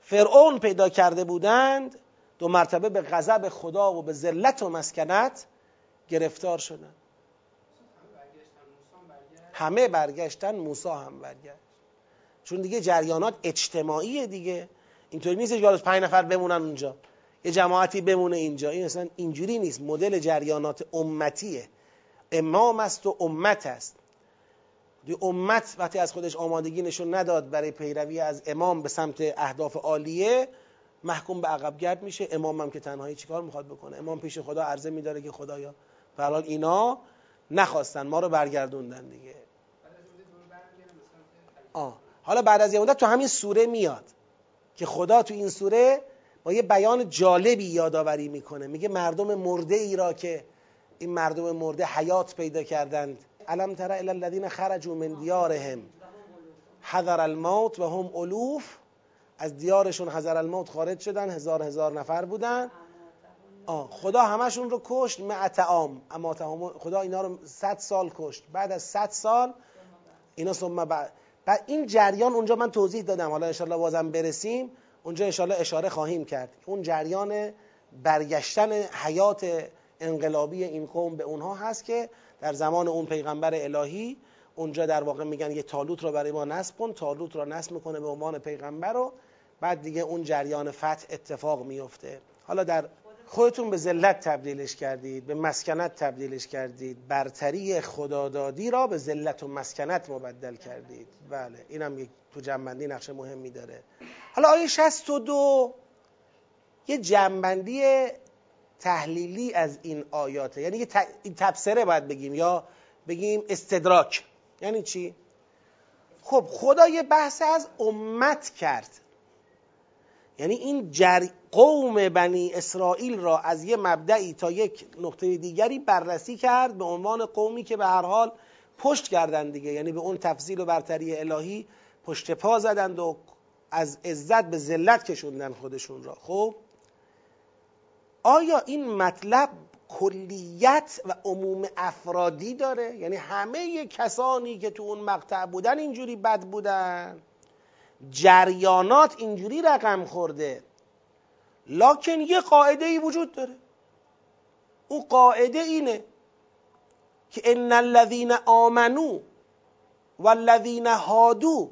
فرعون پیدا کرده بودند دو مرتبه به غضب خدا و به ذلت و مسکنت گرفتار شدن همه برگشتن موسی هم برگشت. چون دیگه جریانات اجتماعیه دیگه. اینطوری نیست که پنج نفر بمونن اونجا. یه جماعتی بمونه اینجا. این اصلا اینجوری نیست. مدل جریانات امتیه. امام است و امت است. امت وقتی از خودش آمادگی نشون نداد برای پیروی از امام به سمت اهداف عالیه محکوم به عقب گرد میشه. امام هم که تنهایی چیکار می‌خواد بکنه؟ امام پیش خدا عرضه میداره که خدایا حال اینا نخواستن ما رو برگردوندن دیگه. آه. حالا بعد از یه مدت تو همین سوره میاد که خدا تو این سوره با یه بیان جالبی یادآوری می‌کنه. میگه مردم مرده ای را که این مردم مرده حیات پیدا کردند علم تر الی الذین خرجوا من دیارهم حذر الموت و هم الوف از دیارشون حذر الموت خارج شدن هزار هزار نفر بودن. آه خدا همشون رو کشت معتعام اما خدا اینا رو صد سال کشت. بعد از صد سال اینا ثم بعد بعد این جریان اونجا من توضیح دادم. حالا انشالله بازم برسیم. اونجا انشالله اشاره خواهیم کرد. اون جریان برگشتن حیات انقلابی این قوم به اونها هست که در زمان اون پیغمبر الهی اونجا در واقع میگن یه تالوت رو برای ما نصب کن تالوت رو نصب می‌کنه به عنوان پیغمبر رو بعد دیگه اون جریان فتح اتفاق میفته حالا در خودتون به ذلت تبدیلش کردید به مسکنت تبدیلش کردید. برتری خدادادی را به ذلت و مسکنت مبدل کردید. بله اینم یک تو جنبندی نقش مهمی داره. حالا آیه 62 یه جنبندی تحلیلی از این آیاته. یعنی یه تبصره باید بگیم یا بگیم استدراک. یعنی چی؟ خب خدا یه بحث از امت کرد. یعنی این جر... قوم بنی اسرائیل را از یه مبدعی تا یک نقطه دیگری بررسی کرد به عنوان قومی که به هر حال پشت کردن دیگه. یعنی به اون تفضیل و برتری الهی پشت پا زدند و از عزت به ذلت کشوندن خودشون را. خب؟ آیا این مطلب کلیت و عموم افرادی داره؟ یعنی همه کسانی که تو اون مقطع بودن اینجوری بد بودن؟ جریانات اینجوری رقم خورده؟ لکن یه قاعده ای وجود داره. اون قاعده اینه که ان الذین آمنو والذین هادو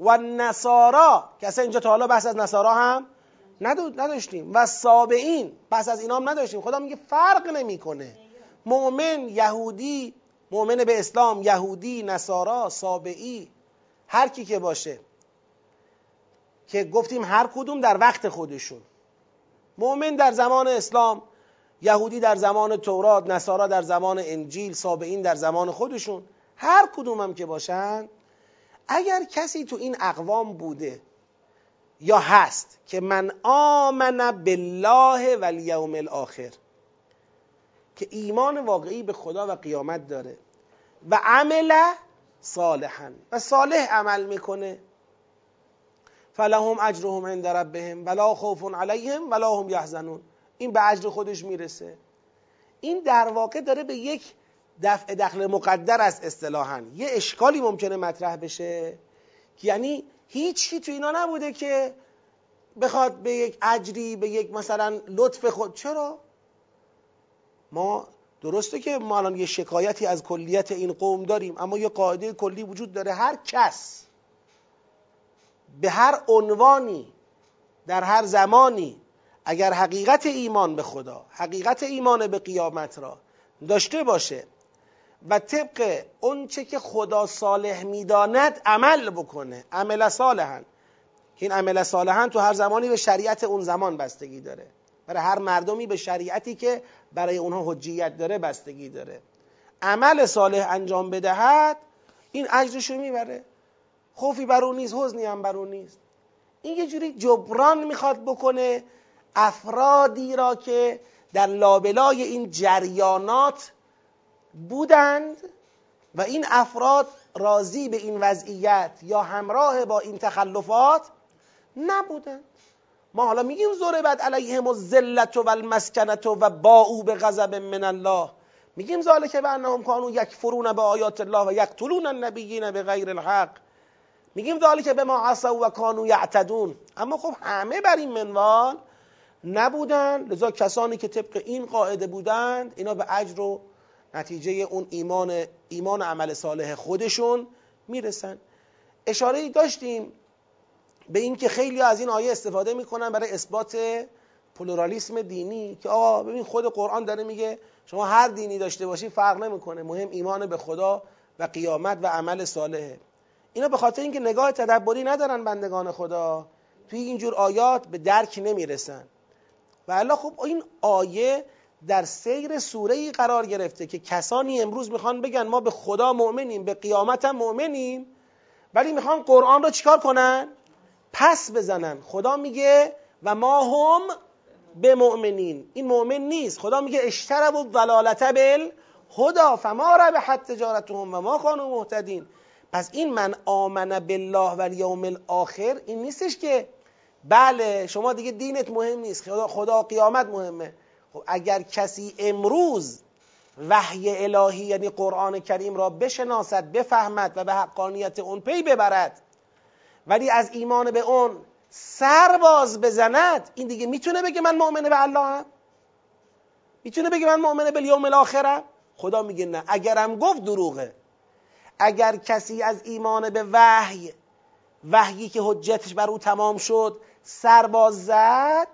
و نصارا که اینجا تا حالا بحث از نصارا هم نداشتیم. و سابعین بحث از اینا هم نداشتیم. خدا میگه فرق نمی‌کنه. مؤمن یهودی مؤمن به اسلام یهودی نصارا سابعی هر کی که باشه. که گفتیم هر کدوم در وقت خودشون. مؤمن در زمان اسلام یهودی در زمان تورات نصارا در زمان انجیل سابعین در زمان خودشون. هر کدوم هم که باشن اگر کسی تو این اقوام بوده یا هست که من آمن بالله و الیوم الاخر. که ایمان واقعی به خدا و قیامت داره. و عمل صالحا. و صالح عمل می‌کنه. فلهم اجرهم عند ربهم ولا خوف علیهم ولا هم یحزنون. این به اجر خودش می‌رسه. این در واقع داره به یک دفع دخل مقدر است اصطلاحا. یه اشکالی ممکنه مطرح بشه که یعنی هیچی تو اینا نبوده که بخواد به یک اجری به یک مثلا لطف خود. چرا؟ ما درسته که ما الان یه شکایتی از کلیت این قوم داریم اما یه قاعده کلی وجود داره. هر کس به هر عنوانی در هر زمانی اگر حقیقت ایمان به خدا حقیقت ایمان به قیامت را داشته باشه و طبق اونچه که خدا صالح می‌داند عمل بکنه عمل صالحا. این عمل صالحا تو هر زمانی به شریعت اون زمان بستگی داره. برای هر مردمی به شریعتی که برای اونها حجیت داره بستگی داره. عمل صالح انجام بدهد این اجرشو می‌بره. خوفی بر اون نیست حزنی هم بر اون نیست. این یه جوری جبران می‌خواد بکنه افرادی را که در لابلای این جریانات بودند و این افراد راضی به این وضعیت یا همراه با این تخلفات نبودند. ما حالا میگیم بعد علیهم الذلت و المسکنت و باعو به غضب من الله. میگیم ذالک به انهم کانوا یکفرون به آیات الله و یقتلون النبیین به غیر الحق. میگیم ذالک به ما عصوا و کانوا یعتدون. اما خب همه بر این منوال نبودن لذا کسانی که طبق این قاعده بودند اینا به اجر و نتیجه اون ایمان ایمان عمل صالح خودشون می‌رسن. اشاره داشتیم به اینکه خیلی از این آیه استفاده می‌کنن برای اثبات پلورالیسم دینی که آقا ببین خود قرآن داره میگه شما هر دینی داشته باشی فرق نمی‌کنه مهم ایمان به خدا و قیامت و عمل صالحه. اینا به خاطر اینکه نگاه تدبری ندارن بندگان خدا توی اینجور آیات به درک نمی‌رسن. و الله خب این آیه در سیر سوره ای قرار گرفته که کسانی امروز می‌خوان بگن ما به خدا مؤمنیم به قیامت هم مؤمنیم ولی می‌خوان قرآن رو چیکار کنن؟ پس بزنن. خدا میگه و ما هم به مؤمنین. این مؤمن نیست. خدا میگه اشترب و ضلالت بل خدا فما ربحت تجارتهم و ما کانوا مهتدین. پس این من آمن بالله و الیوم الاخر این نیستش که بله شما دیگه دینت مهم نیست. خدا, خدا قیامت مهمه. خب اگر کسی امروز وحی الهی یعنی قرآن کریم را بشناسد بفهمد و به حقانیت اون پی ببرد ولی از ایمان به اون سر باز بزند این دیگه می‌تونه بگه من مؤمن به الله هم می‌تونه بگه من مؤمن به یوم الاخرم خدا میگه نه. اگرم گفت دروغه. اگر کسی از ایمان به وحی وحیی که حجتش بر او تمام شد سر باز زد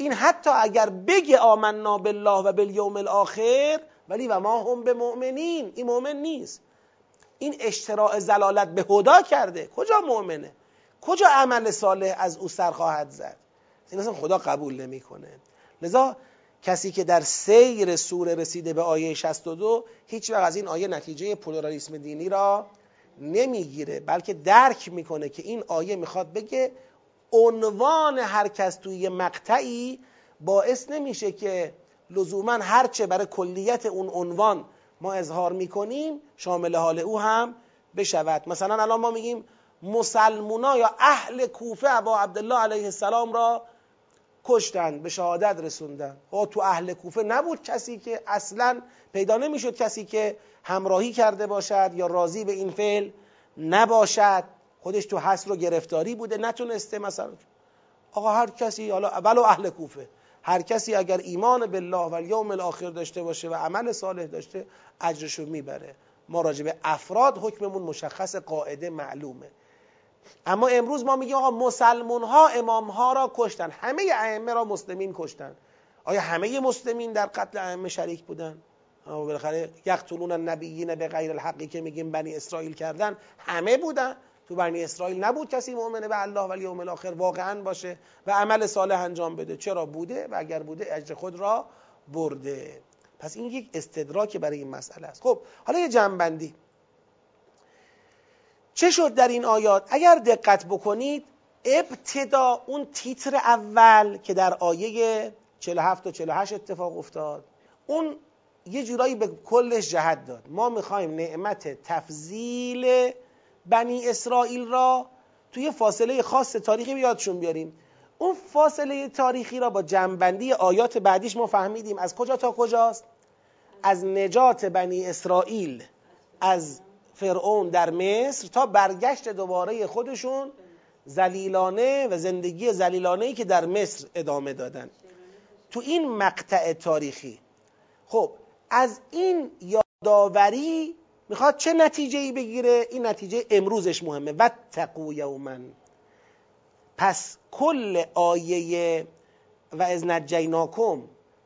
این حتی اگر بگه آمنا بالله و بالیوم الاخر ولی و ما هم به مؤمنین. این مؤمن نیست. این اشتراع زلالت به هدا کرده. کجا مؤمنه؟ کجا عمل صالح از او سر خواهد زد؟ این اصلا خدا قبول نمی‌کنه. لذا کسی که در سیر سوره رسیده به آیه 62 هیچ وقت از این آیه نتیجه پلورالیسم دینی را نمی‌گیره بلکه درک می‌کنه که این آیه می‌خواد بگه عنوان هر کس توی مقطعی باعث نمیشه که لزوما هرچه برای کلیت اون عنوان ما اظهار می‌کنیم شامل حال او هم بشود. مثلا الان ما میگیم مسلمونا یا اهل کوفه ابا عبدالله علیه السلام را کشتند به شهادت رسوندن او تو اهل کوفه نبود کسی که اصلا پیدا نمی‌شد کسی که همراهی کرده باشد یا راضی به این فعل نباشد. خودش تو حصر و گرفتاری بوده نتونسته مثلا. آقا هر کسی حالا ولو اهل کوفه. هر کسی اگر ایمان بالله و الیوم الاخر داشته باشه و عمل صالح داشته اجرشو می‌بره. ما راجع به افراد حکممون مشخص قاعده معلومه. اما امروز ما میگیم آقا مسلمون ها امام ها را کشتن. همه ائمه را مسلمین کشتن. آیا همه مسلمین در قتل ائمه شریک بودن؟ اما بالاخره یقتلون النبیین به غیر الحقی که میگیم بنی اسرائیل کردن. همه بودن. تو بنی اسرائیل نبود کسی مؤمن به الله و یوم الاخر واقعا باشه و عمل صالح انجام بده. چرا بوده؟ و اگر بوده اجر خود را برده. پس این یک استدراک برای این مسئله است. خب حالا یه جنبندی. چه شد در این آیات؟ اگر دقت بکنید ابتدا اون تیتر اول که در آیه 47 و 48 اتفاق افتاد اون یه جورایی به کلش جهت داد. ما می‌خوایم نعمت تفضیل بنی اسرائیل را توی فاصله خاص تاریخی بیادشون بیاریم. اون فاصله تاریخی را با جنبندی آیات بعدیش ما فهمیدیم. از کجا تا کجاست؟ از نجات بنی اسرائیل از فرعون در مصر تا برگشت دوباره خودشون زلیلانه و زندگی زلیلانه که در مصر ادامه دادن. تو این مقطع تاریخی. خب از این یادآوری می‌خواد چه نتیجه ای بگیره؟ این نتیجه امروزش مهمه. و تقو یومن پس کل آیه و از نجیناکم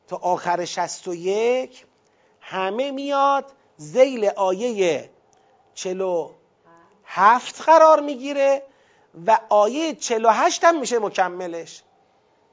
تا آخر شست و یک همه میاد زیل آیه چلو هفت قرار می‌گیره و آیه چلو هشت هم میشه مکملش.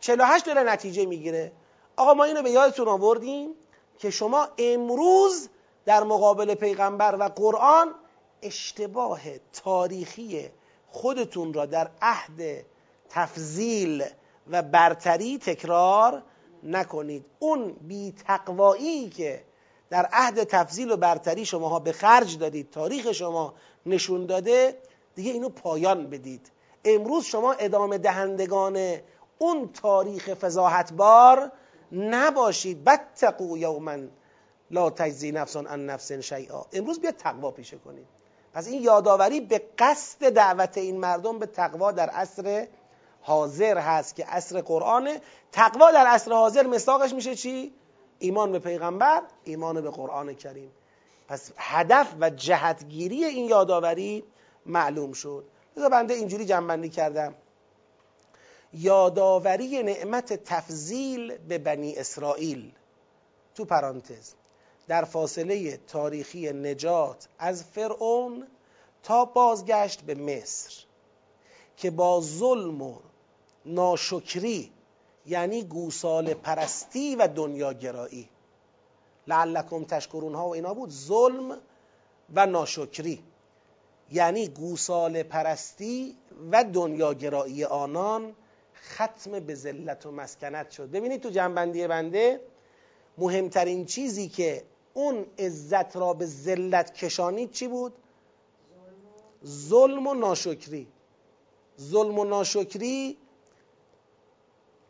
چلو هشت داره نتیجه می‌گیره. آقا ما اینو به یادتون آوردیم که شما امروز در مقابل پیغمبر و قرآن اشتباه تاریخی خودتون را در عهد تفضیل و برتری تکرار نکنید. اون بی تقوایی که در عهد تفضیل و برتری شماها به خرج دادید تاریخ شما نشون داده دیگه اینو پایان بدید. امروز شما ادامه دهندگان اون تاریخ فضاحتبار نباشید. بتقو یوما لا تجزی نفس عن نفس شیئا. امروز بیا تقوا پیشه کنید پس این یادآوری به قصد دعوت این مردم به تقوا در عصر حاضر هست که عصر قرآنه. تقوا در عصر حاضر مستاقش میشه چی؟ ایمان به پیغمبر ایمان به قرآن کریم. پس هدف و جهتگیری این یادآوری معلوم شد. لذا بنده اینجوری جنبندی کردم. یادآوری نعمت تفضیل به بنی اسرائیل. تو پرانتز. در فاصله تاریخی نجات از فرعون تا بازگشت به مصر که با ظلم و ناشکری یعنی گوسال پرستی و دنیاگرایی لعلکم تشکرون ها و اینا بود. ظلم و ناشکری یعنی گوسال پرستی و دنیاگرایی آنان ختم به ذلت و مسکنت شد. ببینید تو جنبندی بنده مهمترین چیزی که اون عزت را به ذلت کشانید چی بود؟ ظلم و ناشکری ظلم و ناشکری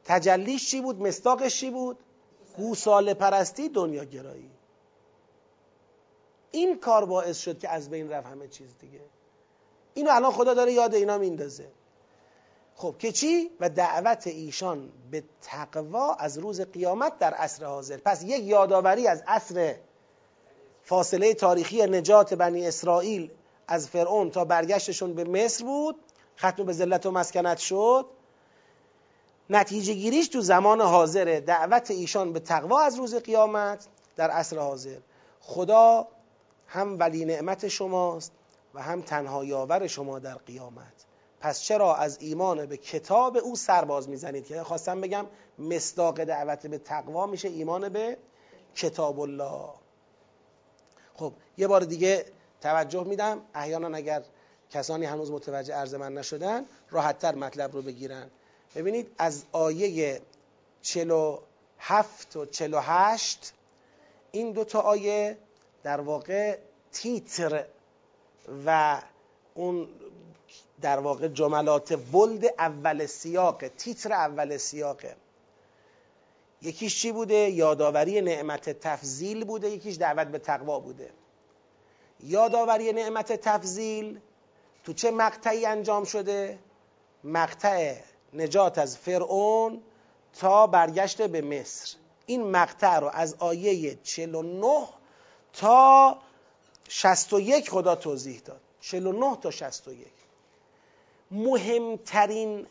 تجلیش چی بود؟ مستاقش چی بود؟ گوساله پرستی دنیا گرایی این کار باعث شد که از بین رفت همه چیز دیگه اینو الان خدا داره یاد اینا میندازه خب که چی؟ و دعوت ایشان به تقوا از روز قیامت در عصر حاضر پس یک یادآوری از عصر فاصله تاریخی نجات بنی اسرائیل از فرعون تا برگشتشون به مصر بود. ختم به ذلت و مسکنت شد. نتیجه گیریش تو زمان حاضره دعوت ایشان به تقوا از روز قیامت در عصر حاضر. خدا هم ولی نعمت شماست و هم تنها یاور شما در قیامت. پس چرا از ایمان به کتاب او سرباز می‌زنید؟ که خواستم بگم مصداق دعوت به تقوا میشه ایمان به کتاب الله. خب یه بار دیگه توجه میدم. احیانا اگر کسانی هنوز متوجه عرض من نشدن راحتتر مطلب رو بگیرن. ببینید از آیه 47 و 48 این دو تا آیه در واقع تیتر و اون در واقع جملات ولد اول سیاقه تیتر اول سیاقه. یکیش چی بوده؟ یادآوری نعمت تفضیل بوده یکیش دعوت به تقوا بوده یادآوری نعمت تفضیل تو چه مقطعی انجام شده؟ مقطع نجات از فرعون تا برگشت به مصر این مقطع رو از آیه 49 تا 61 خدا توضیح داد 49 تا 61 مهمترین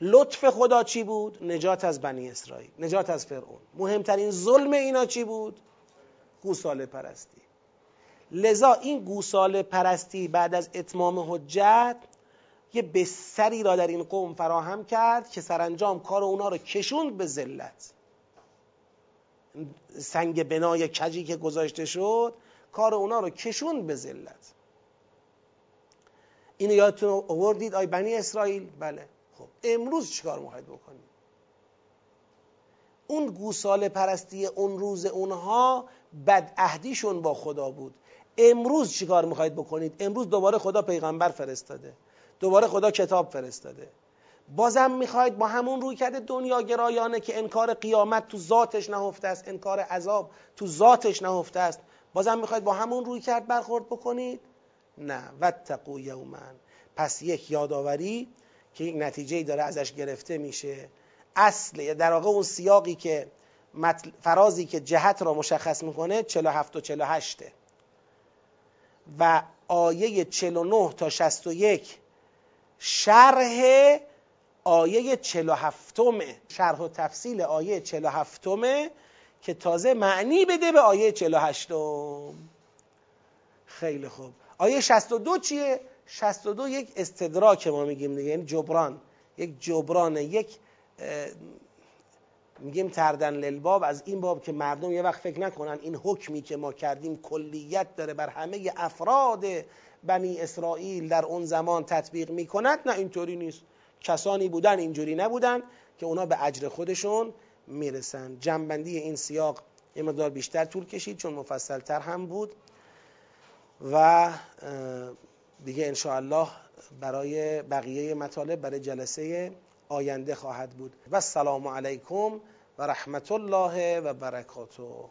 لطف خدا چی بود؟ نجات از بنی اسرائیل نجات از فرعون. مهمترین ظلم اینا چی بود؟ گوساله پرستی. لذا این گوساله پرستی بعد از اتمام حجت یه بستری را در این قوم فراهم کرد که سرانجام کار اونا رو کشوند به ذلت. سنگ بنای کجی که گذاشته شد کار اونا رو کشوند به ذلت. اینو یادتون آوردید آی بنی اسرائیل؟ بله. خب امروز چیکار می‌خواید بکنید؟ اون گوساله پرستی اون روز اونها بدعهدیشون با خدا بود. امروز چیکار می‌خواید بکنید؟ امروز دوباره خدا پیغمبر فرستاده. دوباره خدا کتاب فرستاده. بازم می‌خواید با همون روی کرده دنیا گرایانه که انکار قیامت تو ذاتش نهفته است انکار عذاب تو ذاتش نهفته است بازم می‌خواید با همون روی کرد برخورد بکنید؟ نه. واتقوا یوما. پس یک یادآوری که یک نتیجه داره ازش گرفته میشه. اصل در واقع اون سیاقی که فرازی که جهت را مشخص می‌کنه 47 و 48 و آیه 49 تا 61 شرح آیه 47 شرح و تفصیل آیه 47 که تازه معنی بده به آیه 48 خیلی خوب. آیه 62 چیه؟ 62 یک استدراک ما میگیم دیگه یعنی جبران. یک جبران یک میگیم تردن للباب. از این باب که مردم یه وقت فکر نکنن این حکمی که ما کردیم کلیت داره بر همه افراد بنی اسرائیل در اون زمان تطبیق می‌کند. نه اینطوری نیست. کسانی بودن اینجوری نبودن که اونا به اجر خودشون می‌رسن. جنبندی این سیاق یه مقدار بیشتر طول کشید چون مفصل تر هم بود. و دیگه انشاءالله برای بقیه مطالب برای جلسه آینده خواهد بود. و السلام علیکم و رحمت الله و برکاته.